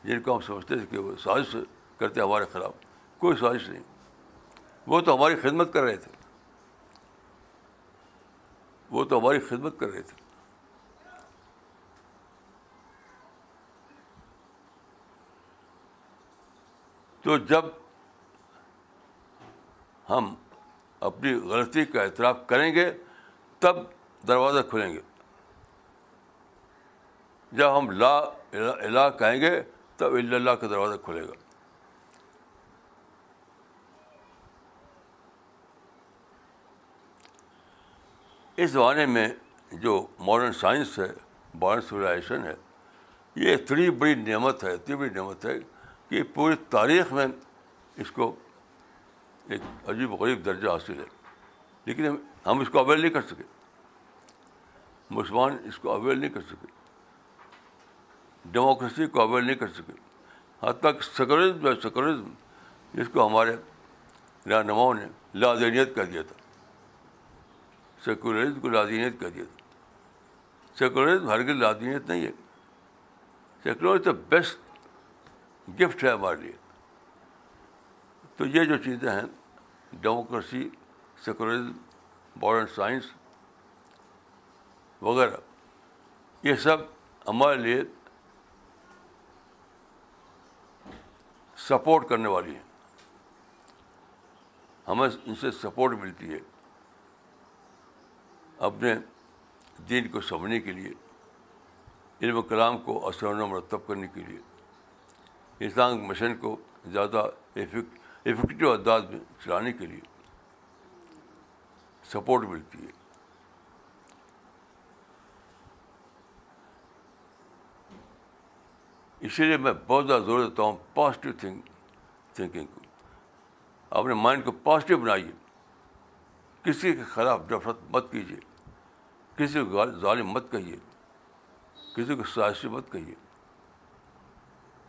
جن کو ہم سمجھتے تھے کہ وہ سازش کرتے ہمارے خلاف کوئی سازش نہیں وہ تو ہماری خدمت کر رہے تھے وہ تو ہماری خدمت کر رہے تھے تو جب ہم اپنی غلطی کا اعتراف کریں گے تب دروازہ کھلیں گے جب ہم لا الہ کہیں گے تب اللہ کا دروازہ کھلے گا اس زمانے میں جو ماڈرن سائنس ہے ماڈرن سویلائزیشن ہے یہ اتنی بڑی نعمت ہے اتنی بڑی نعمت ہے کہ پوری تاریخ میں اس کو ایک عجیب غریب درجہ حاصل ہے لیکن ہم اس کو اویل نہیں کر سکے مسلمان اس کو اویل نہیں کر سکے ڈیموکریسی کو اویل نہیں کر سکے حتیٰ تک سیکولرزم یا سیکولرزم جس کو ہمارے رہنماؤں نے لازینیت کہہ دیا تھا سیکولرزم کو لازینیت کہہ دیا تھا سیکولرزم ہر لازینیت نہیں ہے سیکولرز تو بیسٹ گفٹ ہے ہمارے لیے تو یہ جو چیزیں ہیں ڈیموکریسی سیکولرزم ماڈرن سائنس وغیرہ یہ سب ہمارے لیے سپورٹ کرنے والی ہیں ہمیں ان سے سپورٹ ملتی ہے اپنے دین کو سمجھنے کے لیے علم کلام کو اثر و مرتب کرنے کے لیے اسلام مشن کو زیادہ افیکٹو انداز میں چلانے کے لیے سپورٹ ملتی ہے اسی لیے میں بہت زیادہ زور دیتا ہوں پازیٹیو تھنک تھنکنگ کو اپنے مائنڈ کو پازیٹیو بنائیے کسی کے خلاف نفرت مت کیجیے کسی کو ظالم مت کہیے کسی کو سازش مت کہیے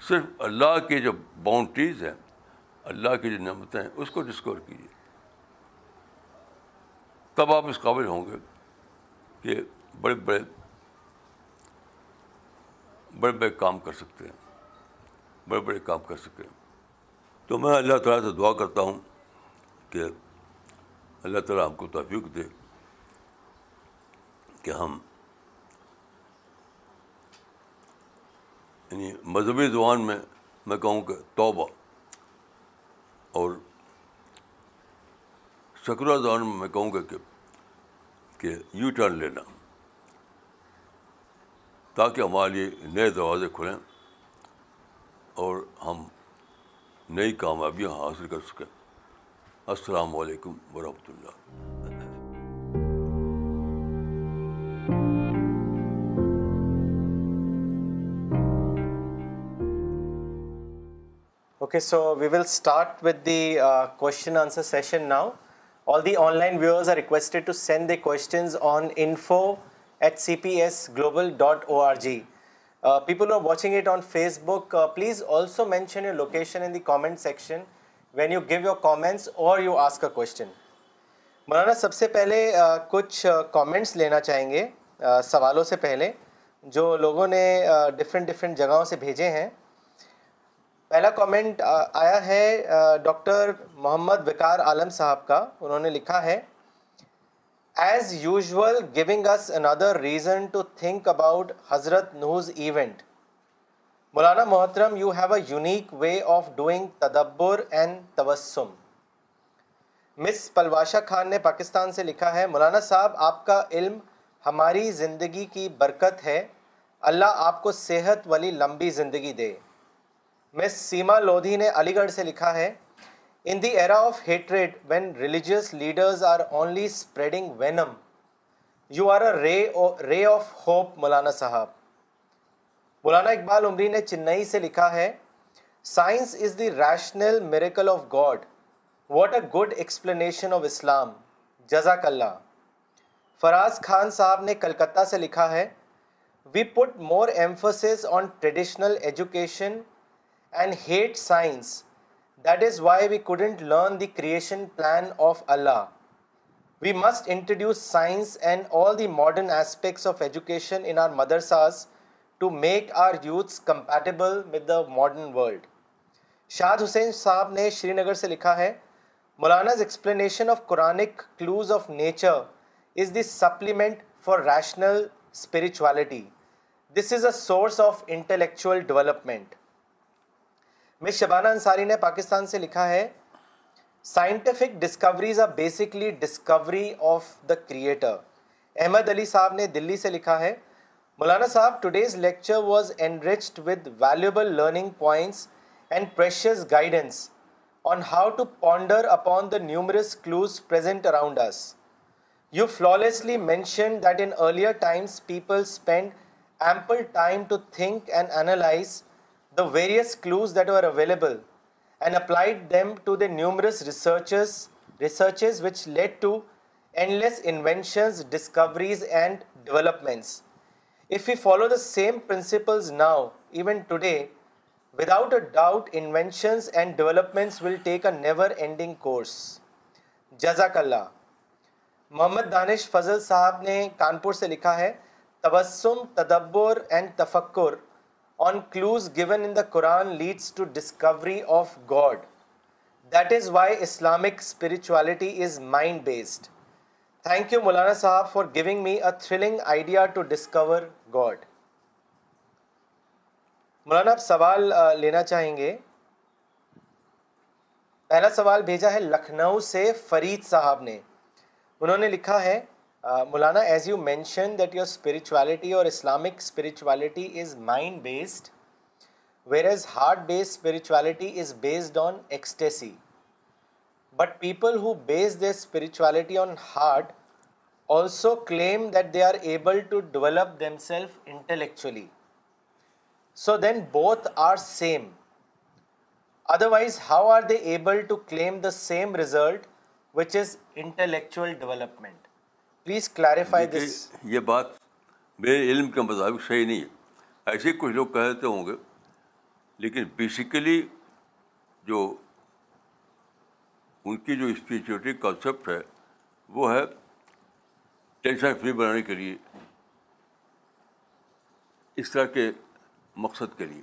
صرف اللہ کی جو باؤنڈریز ہیں اللہ کی جو نعمتیں ہیں اس کو ڈسکور کیجیے تب آپ اس قابل ہوں گے کہ بڑے بڑے بڑے بڑے کام کر سکتے ہیں بڑے بڑے کام کر سکتے ہیں تو میں اللہ تعالیٰ سے دعا کرتا ہوں کہ اللہ تعالیٰ ہم کو توفیق دے کہ ہم یعنی مذہبی زبان میں میں کہوں کہ توبہ اور شکرہ زبان میں میں کہوں گا کہ یو ٹرن لینا تاکہ ہمارے لیے نئے دروازے کھلیں اور ہم نئی کامیابیاں حاصل کر سکیں السلام علیکم ورحمۃ اللہ okay so we will start with the info at C P S global dot O R G people are watching it on Facebook please also mention your location in the comment section when you give your comments or you ask question مولانا سب سے پہلے کچھ کامنٹس لینا چاہیں گے سوالوں سے پہلے جو لوگوں نے ڈفرینٹ ڈفرینٹ جگہوں سے بھیجے ہیں پہلا کامنٹ آیا ہے ڈاکٹر محمد وقار عالم صاحب کا انہوں نے لکھا ہے as usual giving us another reason to think about حضرت نوز ایونٹ مولانا محترم you have a unique way of doing تدبر اینڈ تبسم مس پلواشا خان نے پاکستان سے لکھا ہے مولانا صاحب آپ کا علم ہماری زندگی کی برکت ہے اللہ آپ کو صحت والی لمبی زندگی دے مس سیما لودھی نے علی گڑھ سے لکھا ہے in the the era afterward when religions are only spreading venom you are a ray ray of hope مولانا صاحب مولانا اقبال عمری نے چنئی سے لکھا ہے science is the rational miracle of God what a good explanation of Islam جزاک اللہ فراز خان صاحب نے کلکتہ سے لکھا ہے we put more emphasis on traditional education and hate science that is why we couldn't learn the creation plan of Allah we must introduce science and all the modern aspects of education in our madrasas to make our youths compatible with the modern world Shad Hussain صاحب نے شری نگر سے لکھا ہے Maulana's explanation of Quranic clues of nature is the supplement for rational spirituality this is a source of intellectual development miss Shabana Ansari نے پاکستان سے لکھا ہے scientific discoveries are basically discovery of the creator Ahmed Ali صاحب نے دلی سے لکھا ہے مولانا صاحب today's lecture was enriched with valuable learning points and precious guidance on how to ponder upon the numerous clues present around us you flawlessly mention that in earlier times people spend ample time to think and analyse the various clues data and applied inventions and developments if you follow the same principles now even today without a doubt inventions and developments will take a never ending course جزاک اللہ محمد دانش فضل صاحب نے کانپور سے لکھا ہے تبسم تدبر and تفکر on clues given in the Quran leads to discovery of God that is why Islamic spirituality is mind based thank you Maulana Sahab for giving me a thrilling idea to discover God مولانا آپ سوال لینا چاہیں گے پہلا سوال بھیجا ہے لکھنؤ سے فرید صاحب نے انہوں نے لکھا ہے Uh, Maulana, as you mentioned that your spirituality or Islamic spirituality is mind-based, whereas heart-based spirituality is based on ecstasy. But people who base their spirituality on heart also claim that they are able to develop themselves intellectually. So then both are same. Otherwise, how are they able to claim the same result, which is intellectual development? Please clarify this یہ بات میرے علم کے مطابق صحیح نہیں ہے ایسے ہی کچھ لوگ کہتے ہوں گے لیکن بیسیکلی جو ان کی جو اسپریچولیٹی کانسیپٹ ہے وہ ہے ٹینشن فری بنانے کے لیے اس طرح کے مقصد کے لیے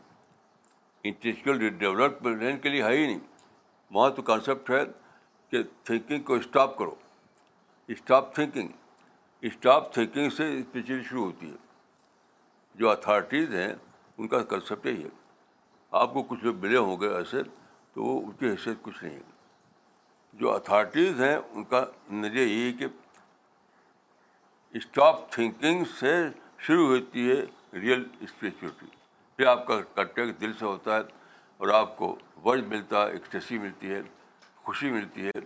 انٹلیکچوئل ڈیولپمنٹ کے لیے ہے ہی نہیں وہاں تو کانسیپٹ ہے کہ تھنکنگ کو اسٹاپ کرو اسٹاپ تھنکنگ اسٹاپ تھنکنگ سے اسپیچولی شروع ہوتی ہے جو اتھارٹیز ہیں ان کا کنسیپٹ یہی ہے آپ کو کچھ ملے ہوں گے ایسے تو وہ ان کی حیثیت کچھ نہیں ہے جو اتھارٹیز ہیں ان کا نظریہ یہی ہے کہ اسٹاپ تھینکنگ سے شروع ہوتی ہے ریئل اسپریچولیٹی پھر آپ کا کنٹیکٹ دل سے ہوتا ہے اور آپ کو ورز ملتا ہے ایکسٹیسی ملتی ہے خوشی ملتی ہے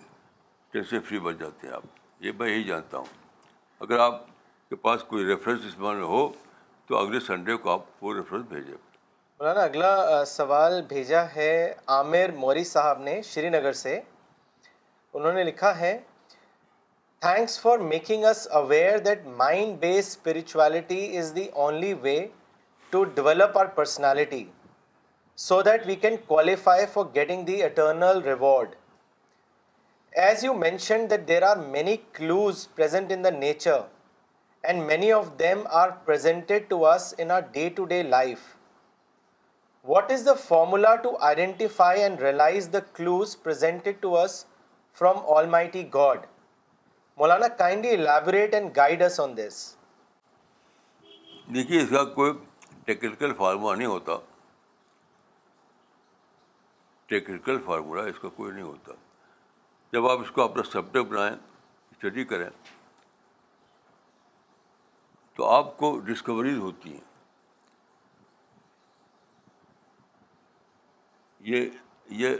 ٹینس فری بن جاتے ہیں آپ یہ میں یہی جانتا ہوں اگر آپ کے پاس کوئی ریفرنس اس میں ہو تو اگلے سنڈے کو آپ وہ ریفرنس بھیجیں مولانا اگلا سوال بھیجا ہے عامر موری صاحب نے شری نگر سے انہوں نے لکھا ہے thanks for making us aware that mind base spirituality is the only way to develop our personality so that we can qualify for getting the eternal reward as you mention that there are many clues present in the nature and many of them are presented to us in our day to day life what is the formula to identify and realise the clues presented to us from almighty God Maulana kindly elaborate and guide us on this دیکھیے اس کا کوئی ٹیکنیکل فارمولا نہیں ہوتا ٹیکنیکل فارمولا اس کا کوئی نہیں ہوتا جب آپ اس کو اپنا سبجیکٹ بنائیں اسٹڈی کریں تو آپ کو ڈسکوریز ہوتی ہیں یہ یہ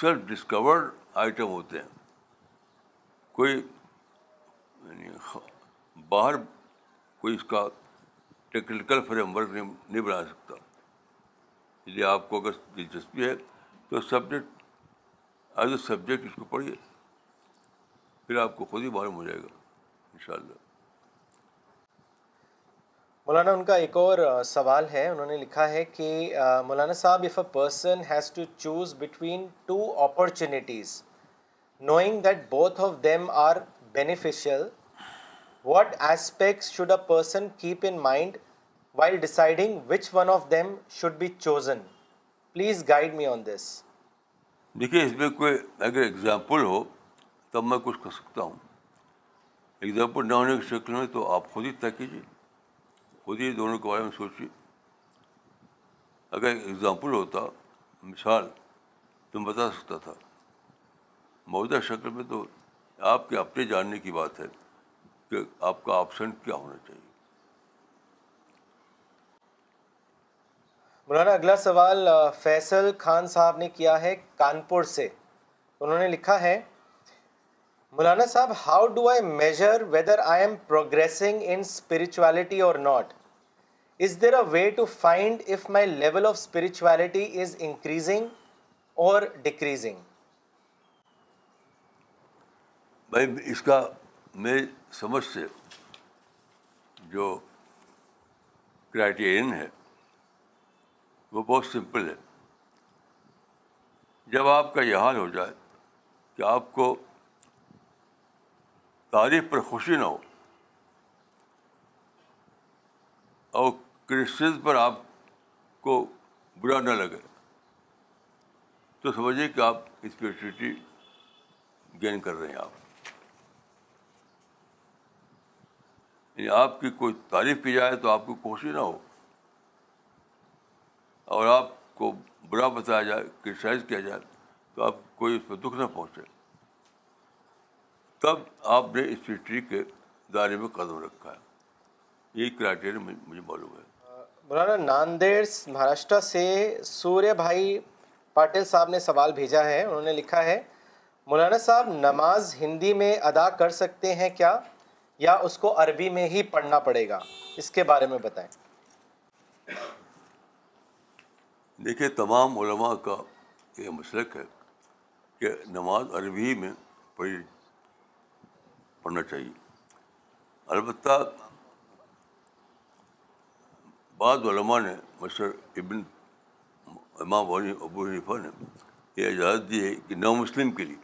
سیلف ڈسکورڈ آئٹم ہوتے ہیں کوئی یعنی باہر کوئی اس کا ٹیکنیکل فریم ورک نہیں بنا سکتا اس لیے آپ کو اگر دلچسپی ہے تو سبجیکٹ ایز اے سبجیکٹ اس کو کو پڑھیے پھر آپ خود ہی معلوم ہو جائے گا ان شاء اللہ مولانا ان کا ایک اور سوال ہے انہوں نے لکھا ہے کہ مولانا صاحب if a person has to choose between two opportunities knowing that both of them are beneficial what aspect person keep in mind while deciding which one of them should be chosen please guide me on this دیکھیے اس میں کوئی اگر اگزامپل ہو تب میں کچھ کر سکتا ہوں اگزامپل نہ ہونے کی شکل میں تو آپ خود ہی طے کیجیے خود ہی دونوں کے بارے میں سوچیے اگر اگزامپل ہوتا مثال تم بتا سکتا تھا موجودہ شکل میں تو آپ کے اپنے جاننے کی بات ہے کہ آپ کا آپشن کیا ہونا چاہیے مولانا اگلا سوال فیصل خان صاحب نے کیا ہے کانپور سے انہوں نے لکھا ہے مولانا صاحب how do I measure whether I am progressing in spirituality or not is there a way to find if my level of spirituality is increasing or decreasing بھائی اس کا میں سے جو کرائٹیرین ہے وہ بہت سمپل ہے جب آپ کا یہ حال ہو جائے کہ آپ کو تعریف پر خوشی نہ ہو اور کرسچن پر آپ کو برا نہ لگے تو سمجھیے کہ آپ اسپیشلٹی گین کر رہے ہیں آپ یعنی آپ کی کوئی تعریف کی جائے تو آپ کو خوشی نہ ہو اور آپ کو برا بتایا جائے کرٹیسائز کیا جائے تو آپ کوئی اس پہ دکھ نہ پہنچے تب آپ نے اس ہسٹری کے دائرے میں قدم رکھا ہے یہ کرائٹیریا مجھے معلوم ہے مولانا ناندیڑ مہاراشٹرا سے سوریہ بھائی پاٹل صاحب نے سوال بھیجا ہے انہوں نے لکھا ہے مولانا صاحب نماز ہندی میں ادا کر سکتے ہیں کیا یا اس کو عربی میں ہی پڑھنا پڑے گا اس کے بارے میں بتائیں دیکھیے تمام علماء کا یہ مسلک ہے کہ نماز عربی میں پڑھی پڑھنا چاہیے البتہ بعض علماء نے مشر ابن امام ابو حنیفہ نے یہ اجازت دی ہے کہ نو مسلم کے لیے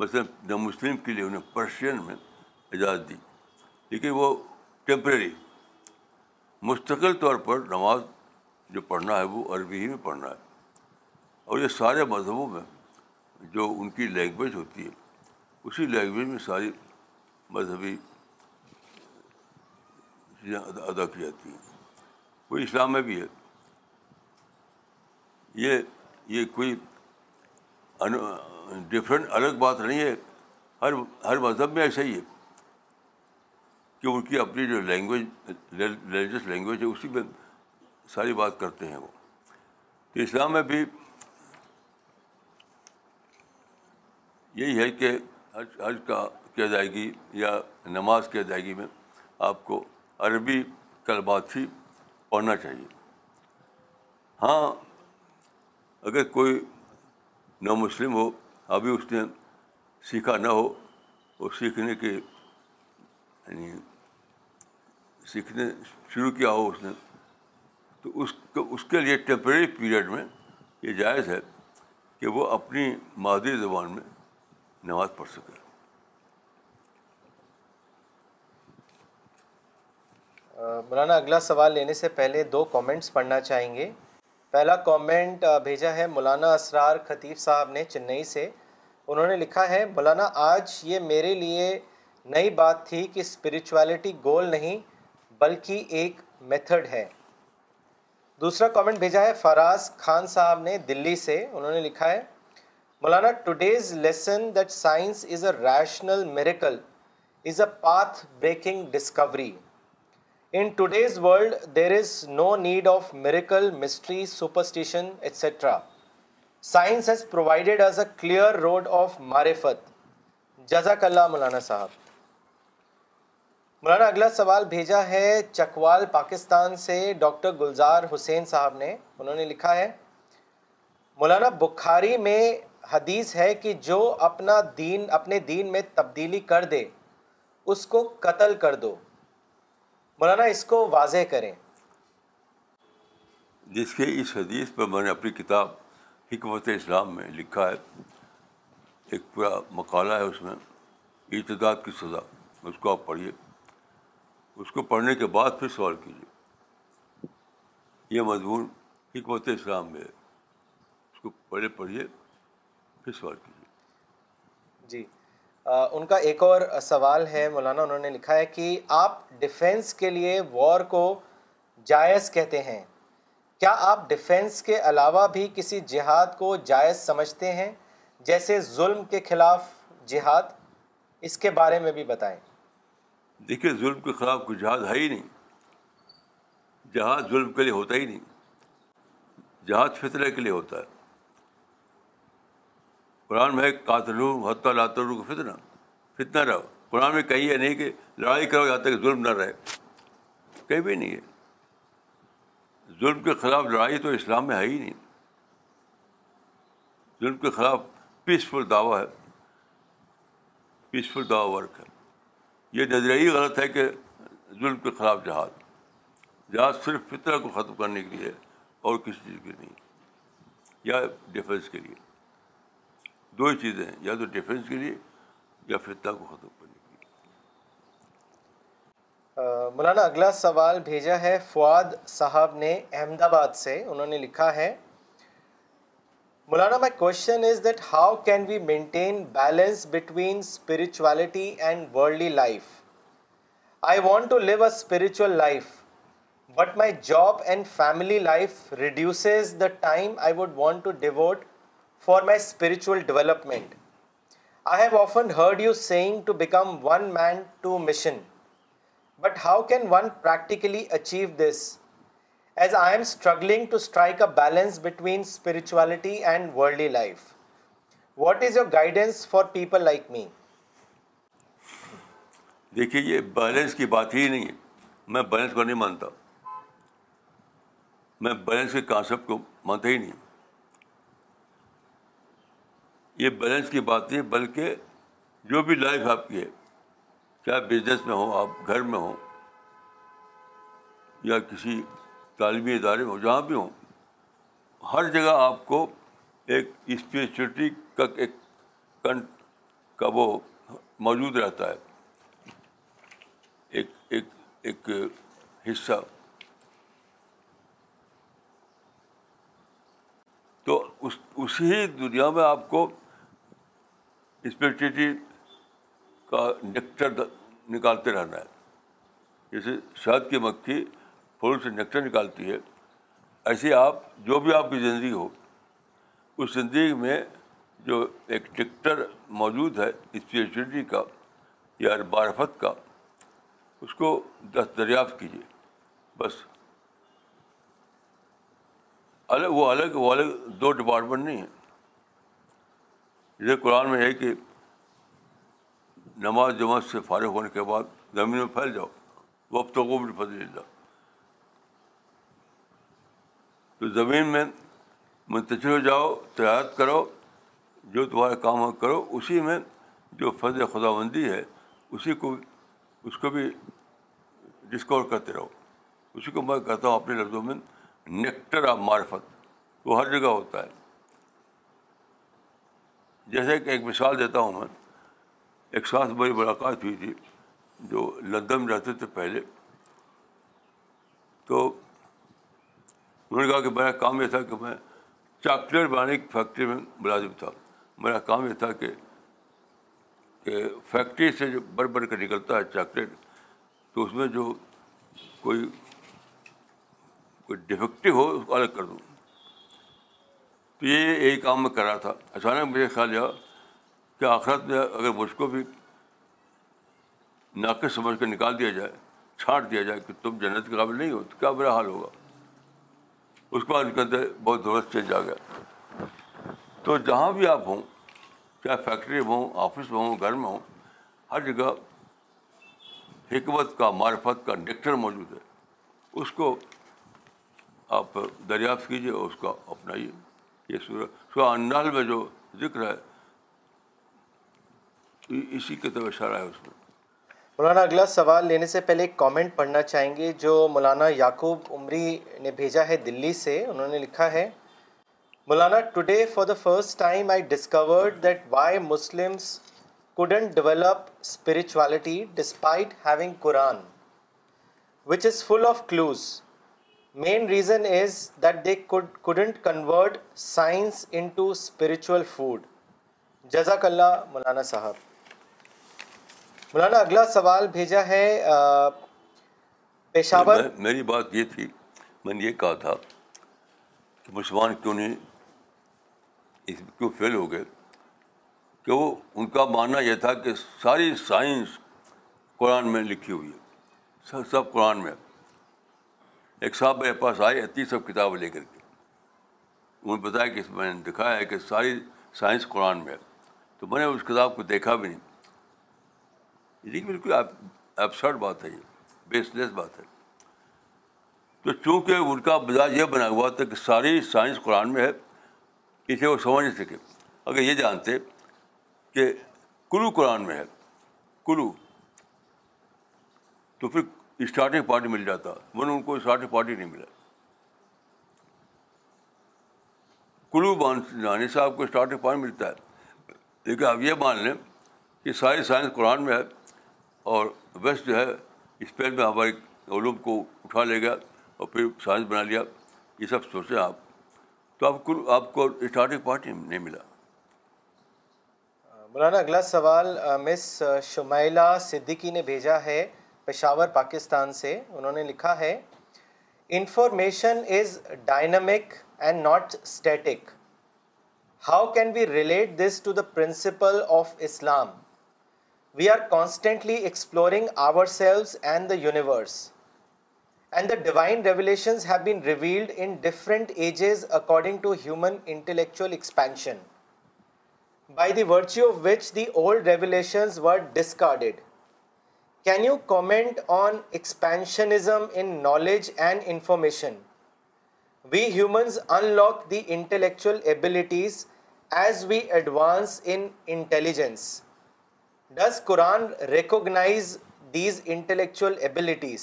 مثلاً نو مسلم کے لیے انہیں پرشین میں اجازت دی لیکن وہ ٹیمپریری مستقل طور پر نماز جو پڑھنا ہے وہ عربی ہی میں پڑھنا ہے اور یہ سارے مذہبوں میں جو ان کی لینگویج ہوتی ہے اسی لینگویج میں ساری مذہبی چیزیں ادا کی جاتی ہیں کوئی اسلام میں بھی ہے یہ یہ کوئی ڈفرینٹ الگ بات نہیں ہے ہر ہر مذہب میں ایسا ہی ہے کہ ان کی اپنی جو لینگویج ریلیجس لینگویج ہے اسی میں ساری بات کرتے ہیں وہ تو اسلام میں بھی یہی ہے کہ حج حج کا کی ادائیگی یا نماز کی ادائیگی میں آپ کو عربی کلبات ہی پڑھنا چاہیے ہاں اگر کوئی نو مسلم ہو ابھی اس نے سیکھا نہ ہو اور سیکھنے کے یعنی سیکھنے شروع کیا ہو اس نے تو اس اس کے لیے ٹیمپری پیریڈ میں یہ جائز ہے کہ وہ اپنی مادری زبان میں نماز پڑھ سکے مولانا اگلا سوال لینے سے پہلے دو کامنٹس پڑھنا چاہیں گے پہلا کامنٹ بھیجا ہے مولانا اسرار خطیف صاحب نے چنئی سے انہوں نے لکھا ہے مولانا آج یہ میرے لیے نئی بات تھی کہ اسپریچویلٹی گول نہیں بلکہ ایک میتھڈ ہے دوسرا کامنٹ بھیجا ہے فراز خان صاحب نے دلی سے انہوں نے لکھا ہے مولانا today's lesson that science is a rational miracle is a path breaking discovery in today's world there is no need of miracle mystery superstition etcetera science has provided us a clear road of معرفت جزاک اللہ مولانا صاحب مولانا اگلا سوال بھیجا ہے چکوال پاکستان سے ڈاکٹر گلزار حسین صاحب نے انہوں نے لکھا ہے مولانا بخاری میں حدیث ہے کہ جو اپنا دین اپنے دین میں تبدیلی کر دے اس کو قتل کر دو مولانا اس کو واضح کریں جس کے اس حدیث پر میں نے اپنی کتاب حکمت اسلام میں لکھا ہے ایک پورا مقالہ ہے اس میں ارتداد کی سزا اس کو آپ پڑھیے اس کو پڑھنے کے بعد پھر سوال کیجیے یہ مضمون حکمت اسلام میں ہے اس کو پڑھے پڑھیے پھر سوال کیجیے جی ان کا ایک اور سوال ہے مولانا انہوں نے لکھا ہے کہ آپ ڈیفینس کے لیے وار کو جائز کہتے ہیں کیا آپ ڈیفینس کے علاوہ بھی کسی جہاد کو جائز سمجھتے ہیں جیسے ظلم کے خلاف جہاد اس کے بارے میں بھی بتائیں دیکھیے ظلم کے خلاف کوئی جہاز ہے ہی نہیں جہاز ظلم کے لیے ہوتا ہی نہیں جہاز فطرے کے لیے ہوتا ہے قرآن میں قاتل حت حت لاتر فطرہ فتنا رہو قرآن میں کہیں ہے نہیں کہ لڑائی کرو جاتا تک کہ ظلم نہ رہے کہیں بھی نہیں ہے ظلم کے خلاف لڑائی تو اسلام میں ہے ہی نہیں ظلم کے خلاف پیسفل دعویٰ ہے پیسفل دعویٰ ورک ہے یہ نظر ہی غلط ہے کہ ظلم کے خلاف جہاد جہاز صرف فطرہ کو ختم کرنے کے لیے اور کسی چیز کے نہیں یا ڈیفینس کے لیے دو ہی چیزیں ہیں یا تو ڈیفینس کے لیے یا فطرہ کو ختم کرنے کے لیے مولانا اگلا سوال بھیجا ہے فواد صاحب نے احمد آباد سے انہوں نے لکھا ہے Maulana, my question is that how can we maintain balance between spirituality and worldly life? I want to live a spiritual life, but my job and family life reduces the time I would want to devote for my spiritual development. I have often heard you saying to become one man, two mission. But how can one practically achieve this as I am struggling to strike a balance between spirituality and worldly life what is your guidance for people like me دیکھیے یہ بیلنس کی بات ہی نہیں ہے میں بیلنس کو نہیں مانتا میں بیلنس کے کانسیپٹ کو مانتا ہی نہیں یہ بیلنس کی بات نہیں بلکہ جو بھی لائف آپ کی ہے چاہے بزنس میں ہو آپ گھر میں ہوں یا کسی تعلیمی ادارے ہوں جہاں بھی ہوں ہر جگہ آپ کو ایک اسپیشلٹی کا ایک کنٹ کا وہ موجود رہتا ہے ایک ایک ایک حصہ تو اس اسی دنیا میں آپ کو اسپیشلٹی کا نیکٹر نکالتے رہنا ہے جیسے شہد کی مکھی پھول سے نیکٹر نکالتی ہے ایسے آپ جو بھی آپ کی زندگی ہو اس زندگی میں جو ایک ٹکٹر موجود ہے اسپریچولیٹی کا یا بارفت کا اس کو دست دریافت کیجیے بس الگ وہ الگ وہ الگ دو ڈپارٹمنٹ نہیں ہیں یہ قرآن میں ہے کہ نماز جماعت سے فارغ ہونے کے بعد زمین میں پھیل جاؤ کو بھی فضل اللہ تو زمین میں منتشر ہو جاؤ تجارت کرو جو تمہارا کام کرو اسی میں جو فضل خدا بندی ہے اسی کو اس کو بھی ڈسکور کرتے رہو اسی کو میں کہتا ہوں اپنے لفظوں میں نیکٹر آف معرفت وہ ہر جگہ ہوتا ہے جیسے کہ ایک مثال دیتا ہوں میں ایک ساتھ بڑی ملاقات ہوئی تھی جو لندن میں رہتے تھے پہلے تو انہوں نے کہا کہ میرا کام یہ تھا کہ میں چاکلیٹ بنانے کی فیکٹری میں ملازم تھا میرا کام یہ تھا کہ کہ فیکٹری سے جو بڑھ بڑھ کر نکلتا ہے چاکلیٹ تو اس میں جو کوئی کوئی ڈیفیکٹو ہو اس کو الگ کر دوں تو یہ یہی کام میں کر رہا تھا اچانک مجھے خیال آیا کہ آخرت میں اگر مجھ کو بھی ناقص سمجھ کے نکال دیا جائے چھانٹ دیا جائے کہ تم جنت کے قابل نہیں ہو تو کیا برا حال ہوگا اس کو آج کل بہت زبردست چینج آ گیا تو جہاں بھی آپ ہوں چاہے فیکٹری میں ہوں آفس میں ہوں گھر میں ہوں ہر جگہ حکمت کا معرفت کا ڈکٹر موجود ہے اس کو آپ دریافت کیجیے اور اس کا اپنائیے یہ سو انال میں جو ذکر ہے اسی کے تو اشارہ ہے اس میں مولانا اگلا سوال لینے سے پہلے ایک کامنٹ پڑھنا چاہیں گے جو مولانا یعقوب عمری نے بھیجا ہے دلی سے انہوں نے لکھا ہے مولانا today for the first time I discovered that why Muslims couldn't develop spirituality despite having Quran which is full of clues main reason is that they couldn't convert science into spiritual food جزاک اللہ مولانا صاحب مولانا اگلا سوال بھیجا ہے پیشاور میری بات یہ تھی میں نے یہ کہا تھا کہ مسلمان کیوں نہیں اس میں کیوں فیل ہو گئے کہ وہ ان کا ماننا یہ تھا کہ ساری سائنس قرآن میں لکھی ہوئی ہے سب سب قرآن میں ایک صاحب میرے پاس آئے اتنی سب کتابیں لے کر کے انہوں نے بتایا کہ میں نے دکھایا ہے کہ ساری سائنس قرآن میں ہے تو میں نے اس کتاب کو دیکھا بھی نہیں بالکل ایبسرڈ بات ہے یہ بیس لیس بات ہے تو چونکہ ان کا مزاج یہ بنا ہوا تھا کہ ساری سائنس قرآن میں ہے اسے وہ سمجھ نہیں سکے اگر یہ جانتے کہ کلو قرآن میں ہے کلو تو پھر اسٹارٹنگ پارٹی مل جاتا ورنہ ان کو اسٹارٹنگ پارٹی نہیں ملا کلو مان جانے سے آپ کو اسٹارٹنگ پوائنٹ ملتا ہے لیکن آپ یہ مان لیں کہ ساری سائنس قرآن میں ہے اور ویسٹ جو ہے اسپین میں ہمارے اٹھا لے گیا اور پھر سائنس بنا لیا یہ سب آپ آپ آپ تو کو کو اسٹارٹنگ نہیں ملا مولانا اگلا سوال مس شمائلہ صدیقی نے بھیجا ہے پشاور پاکستان سے انہوں نے لکھا ہے information is dynamic and not static how can we relate this to the principle of Islam We are constantly exploring ourselves and the universe. And the divine revelations have been revealed in different ages according to human intellectual expansion, by the virtue of which the old revelations were discarded. Can you comment on expansionism in knowledge and information? We humans unlock the intellectual abilities as we advance in intelligence. Does Quran recognise these intellectual abilities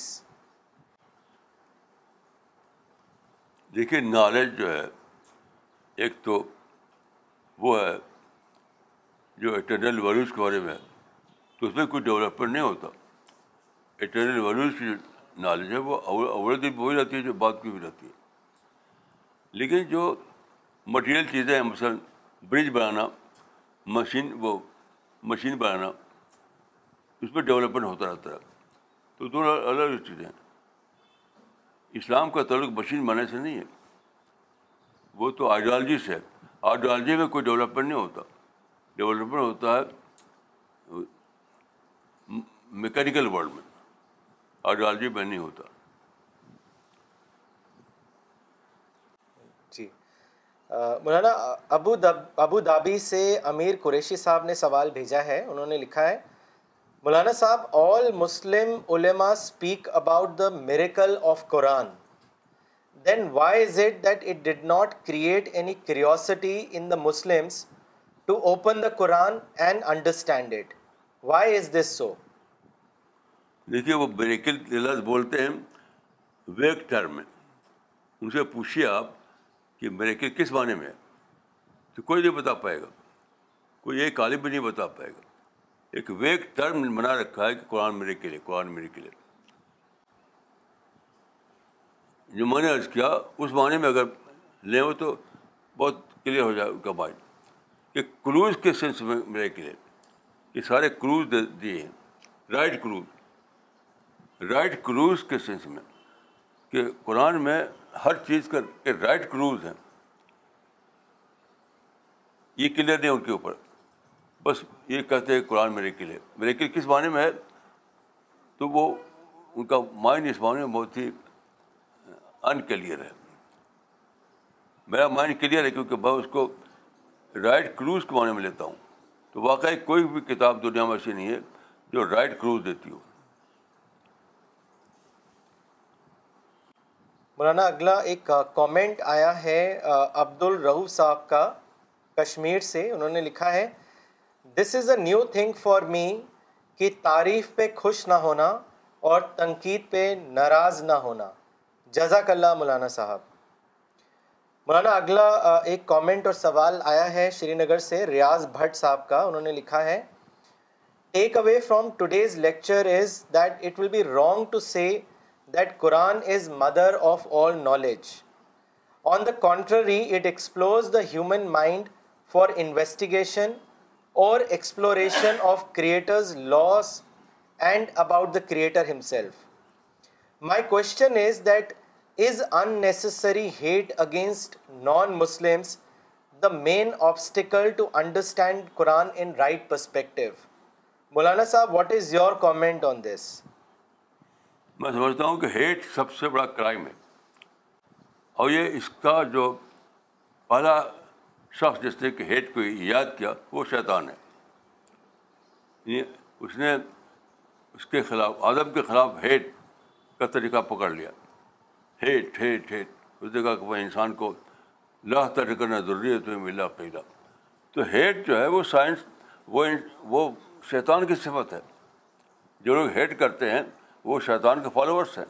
دیکھیے نالج جو ہے ایک تو وہ ہے جو اٹرنل ویلیوز کے بارے میں تو اس میں کوئی ڈیولپمنٹ نہیں ہوتا انٹرنل ویلیوز کی جو نالج ہے وہ اوڑھتی دن بھی رہتی ہے جو بات کی بھی رہتی ہے لیکن جو مٹیریل چیزیں ہیں مثلاً برج بنانا مشین وہ مشین بنانا اس پہ ڈیولپمنٹ ہوتا رہتا ہے تو دونوں الگ الگ چیزیں ہیں اسلام کا تعلق مشین بنانے سے نہیں ہے وہ تو آئیڈیالوجی سے ہے آئیڈیالوجی میں کوئی ڈیولپمنٹ نہیں ہوتا ڈیولپمنٹ ہوتا ہے میکینیکل ورلڈ میں آئیڈیالوجی میں نہیں ہوتا مولانا ابو دب ابو دھابی سے امیر قریشی صاحب نے سوال بھیجا ہے انہوں نے لکھا ہے مولانا صاحب آل مسلم علماء speak about the miracle of Quran then why is it that it did not create any curiosity in the Muslims to open the Quran and understand it why is this so دیکھیے وہ بریکل بولتے ہیں ویک ٹرم ان سے پوچھیے آپ کہ میرے کس معنی میں ہے تو کوئی نہیں بتا پائے گا کوئی ایک عالم بھی نہیں بتا پائے گا ایک ویک ٹرم بنا رکھا ہے کہ قرآن میرے کے لیے قرآن میرے کے لیے جو میں نے عرض کیا اس معنی میں اگر لے ہو تو بہت کلیئر ہو جائے ان کا بائنٹ کہ کلوز کے سینس میں میرے کے لیے یہ سارے کلوز دیے ہیں رائٹ کروز رائٹ کلوز کے سینس میں کہ قرآن میں ہر چیز کا رائٹ کروز ہے یہ کلیئر نہیں ان کے اوپر بس یہ کہتے ہیں قرآن میرے قلعے میرے قلعے کس معنی میں ہے تو وہ ان کا مائنڈ اس معنی میں بہت ہی ان کلیئر ہے میرا مائنڈ کلیئر ہے کیونکہ میں اس کو رائٹ کروز کے معنی میں لیتا ہوں تو واقعی کوئی بھی کتاب دنیا میں ایسی نہیں ہے جو رائٹ کروز دیتی ہو مولانا اگلا ایک کامنٹ آیا ہے عبد الرو صاحب کا کشمیر سے انہوں نے لکھا ہے this is a new thing for me کہ تعریف پہ خوش نہ ہونا اور تنقید پہ ناراض نہ ہونا جزاک اللہ مولانا صاحب مولانا اگلا ایک کامنٹ اور سوال آیا ہے شری نگر سے ریاض بھٹ صاحب کا انہوں نے لکھا ہے takeaway from today's lecture is that it will be wrong to say that Quran is mother of all knowledge. On the contrary, it explores the human mind for investigation or exploration of Creator's laws and about the Creator himself. My question is that is unnecessary hate against non-Muslims the main obstacle to understand Quran in right perspective? Maulana Sahib, what is your comment on this? میں سمجھتا ہوں کہ ہیٹ سب سے بڑا کرائم ہے اور یہ اس کا جو پہلا شخص جس نے کہ ہیٹ کو یاد کیا وہ شیطان ہے یعنی اس نے اس کے خلاف ادب کے خلاف ہیٹ کا طریقہ پکڑ لیا ہیٹ ہیٹ ہیٹ اس نے کہا کہ انسان کو لا تر کرنا ضروری ہے تمہیں ملا پہلا تو ہیٹ جو ہے وہ سائنس وہ وہ شیطان کی صفت ہے جو لوگ ہیٹ کرتے ہیں وہ شیطان کے فالوورس ہیں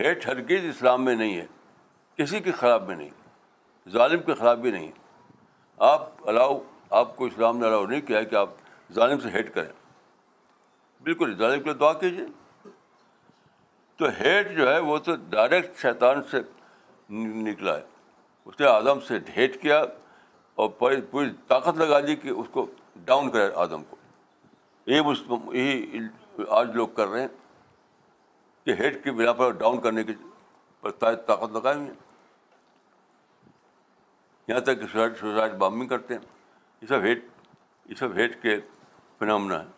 ہیٹ ہرگیز اسلام میں نہیں ہے کسی کے خلاف میں نہیں ظالم کے خلاف بھی نہیں آپ الاؤ آپ کو اسلام نے الاؤ نہیں کیا کہ آپ ظالم سے ہیٹ کریں بالکل ظالم کے لیے دعا کیجیے تو ہیٹ جو ہے وہ تو ڈائریکٹ شیطان سے نکلا ہے اس نے آدم سے ہیٹ کیا اور پوری طاقت لگا دی کہ اس کو ڈاؤن کرے آدم کو یہی یہی آج لوگ کر رہے ہیں کہ ہیڈ کی بنا پر ڈاؤن کرنے کی طاقت ہوئی لگائیں یہاں تک کہ سوسائڈ سوسائڈ بامبنگ کرتے ہیں یہ سب ہیڈ یہ سب ہیڈ کے فنامنا ہے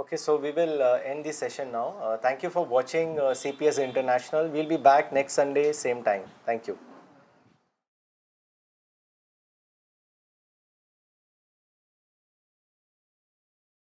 okay so we will end the session now thank you for watching C P S International we'll be back next Sunday same time thank you